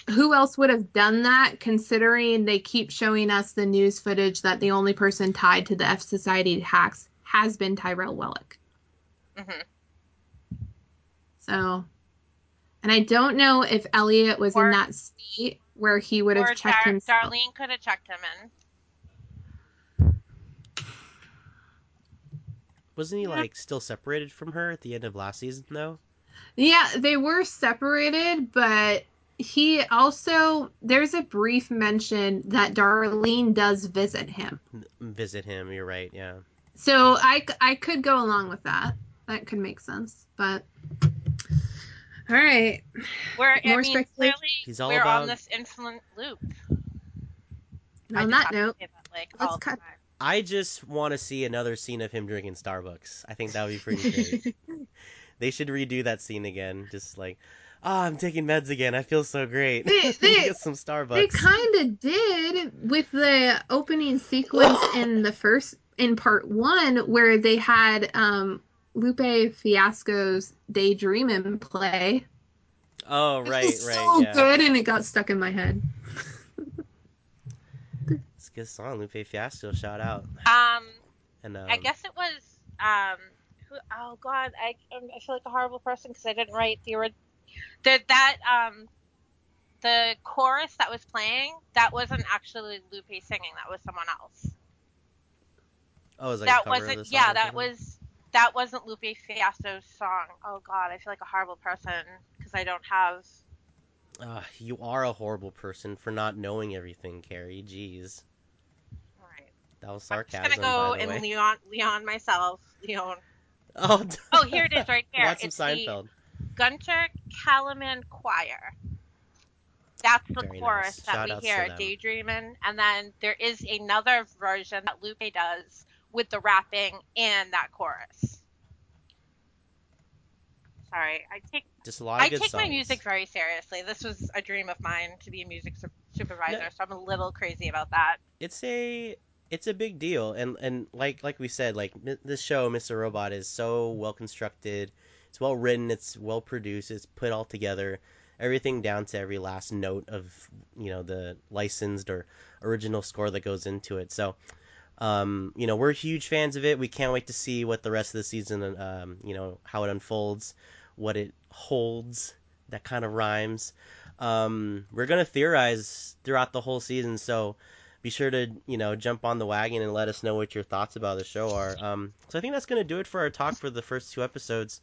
who else would have done that considering they keep showing us the news footage that the only person tied to the fsociety hacks has been tyrell wellick. Hmm so and i don't know if elliot was Or- in that state where he would Or have checked Dar- himself Darlene could have checked him in. Wasn't he Yeah. like still separated from her at the end of last season though? Yeah, they were separated, but he also there's a brief mention that Darlene does visit him. Visit him. You're right. Yeah. So I I could go along with that. That could make sense, but all right. We're I More mean, clearly He's all we're about- on this infinite loop. And I on just that note, say like, let's cut- I just want to see another scene of him drinking Starbucks. I think that would be pretty [LAUGHS] great. they should redo that scene again. Just like, oh, I'm taking meds again. I feel so great. They- [LAUGHS] they- Get some Starbucks. they kind of did with the opening sequence in the first in part one where they had um Lupe Fiasco's Daydreamin' play. oh, It right, was right, so yeah. good, and it got stuck in my head. It's a good song. Lupe Fiasco, shout out. Um, And um, I guess it was um, who? Oh God, I um, I feel like a horrible person because I didn't write the original. the that um the chorus that was playing that wasn't actually Lupe singing. That was someone else. oh, it was like that a cover wasn't. the song Yeah, that something? was that wasn't Lupe Fiasco's song. Oh God, I feel like a horrible person because I don't have. Ah, you are a horrible person for not knowing everything, Carrie. Jeez, All right. that was sarcasm. I'm just gonna go the way. and Leon Leon myself. Leon. [LAUGHS] Oh, Oh, here it is, right [LAUGHS] here. Some It's the- Seinfeld. Gunter Kallmann Choir. That's the Very chorus nice. that Shout we hear, Daydreaming. And then there is another version that Lupe does with the rapping and that chorus. Sorry, I take Just a lot of I good take songs. my music very seriously. This was a dream of mine to be a music su- supervisor, No. so I'm a little crazy about that. it's a it's a big deal and and like like we said like mi- this show mr robot is so well constructed it's well written it's well produced it's put all together everything down to every last note of you know the licensed or original score that goes into it so um you know we're huge fans of it we can't wait to see what the rest of the season um you know how it unfolds what it holds that kind of rhymes um we're gonna theorize throughout the whole season so be sure to you know jump on the wagon and let us know what your thoughts about the show are. Um, so I think that's to do it for our talk for the first two episodes.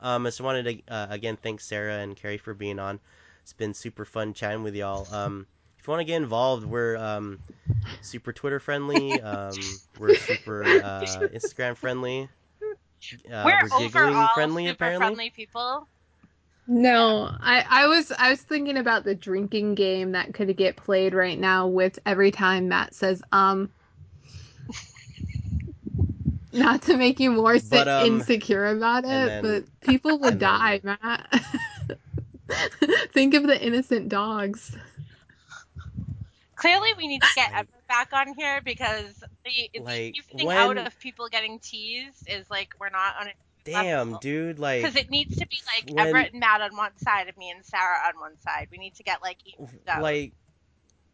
Um, I just wanted to uh, again thank Sarah and Carrie for being on. It's been super fun chatting with y'all. Um, if you want to get involved, we're um, super Twitter friendly. [LAUGHS] Um, we're super uh, Instagram friendly. Uh, we're, we're giggling overall friendly super apparently. friendly people. No, I, I was I was thinking about the drinking game that could get played right now with every time Matt says um Not to make you more But, um, insecure about it, then- but people would and then- die, Matt. [LAUGHS] Think of the innocent dogs. Clearly, we need to get Like- Everett back on here because the, Like, the evening out of people getting teased is like we're not on a Damn, dude. Like, because it needs to be like when- Everett and Matt on one side of me and Sarah on one side. We need to get like even like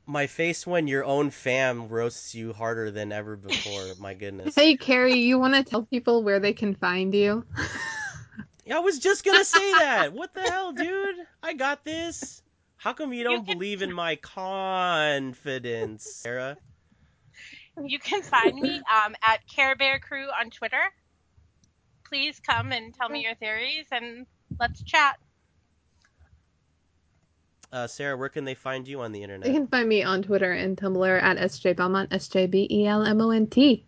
my face when your own fam roasts you harder than ever before. My goodness. Hey, Carrie, you want to tell people where they can find you? [LAUGHS] I was just gonna say that. [LAUGHS] What the hell, dude? I got this. How come you don't can- believe in [LAUGHS] my confidence, Sarah? You can find me um, at Care Bear Crew on Twitter. Please come and tell me your theories and let's chat. Uh, Sarah, where can they find you on the internet? They can find me on Twitter and Tumblr at SJ Belmont, S J B E L M O N T.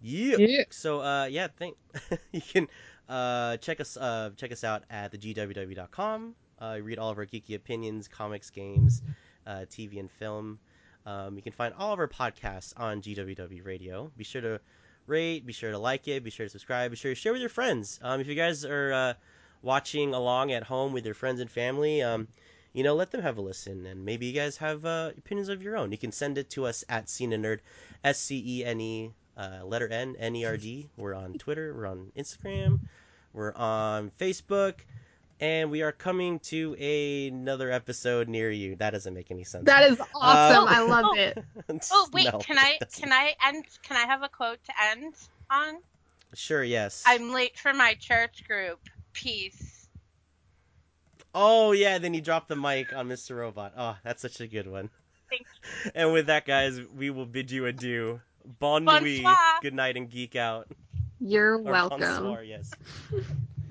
Yeah. Yeah. So, uh, yeah, thank [LAUGHS] you can uh check us uh check us out at thegww.com. Uh, read all of our geeky opinions, comics, games, uh, TV and film. Um, you can find all of our podcasts on GWW Radio. Be sure to rate, be sure to like it, be sure to subscribe, be sure to share with your friends. Um, if you guys are uh, watching along at home with your friends and family, um, you know, let them have a listen, and maybe you guys have uh, opinions of your own. You can send it to us at Scene Nerd, S C E N E uh, letter N N E R D. We're on Twitter, we're on Instagram, we're on Facebook, and we are coming to another episode near you. That doesn't make any sense. That is awesome. Uh, I love [LAUGHS] it. [LAUGHS] Oh wait, No, can I can I end? Can I have a quote to end on? Sure, yes. I'm late for my church group. Peace. Oh yeah, then you dropped the mic on Mr. Robot. Oh, that's such a good one. Thank [LAUGHS] And with that, guys, we will bid you adieu. Bon nuit. Bonsoir. Good night and geek out. You're Or welcome. bonsoir, yes.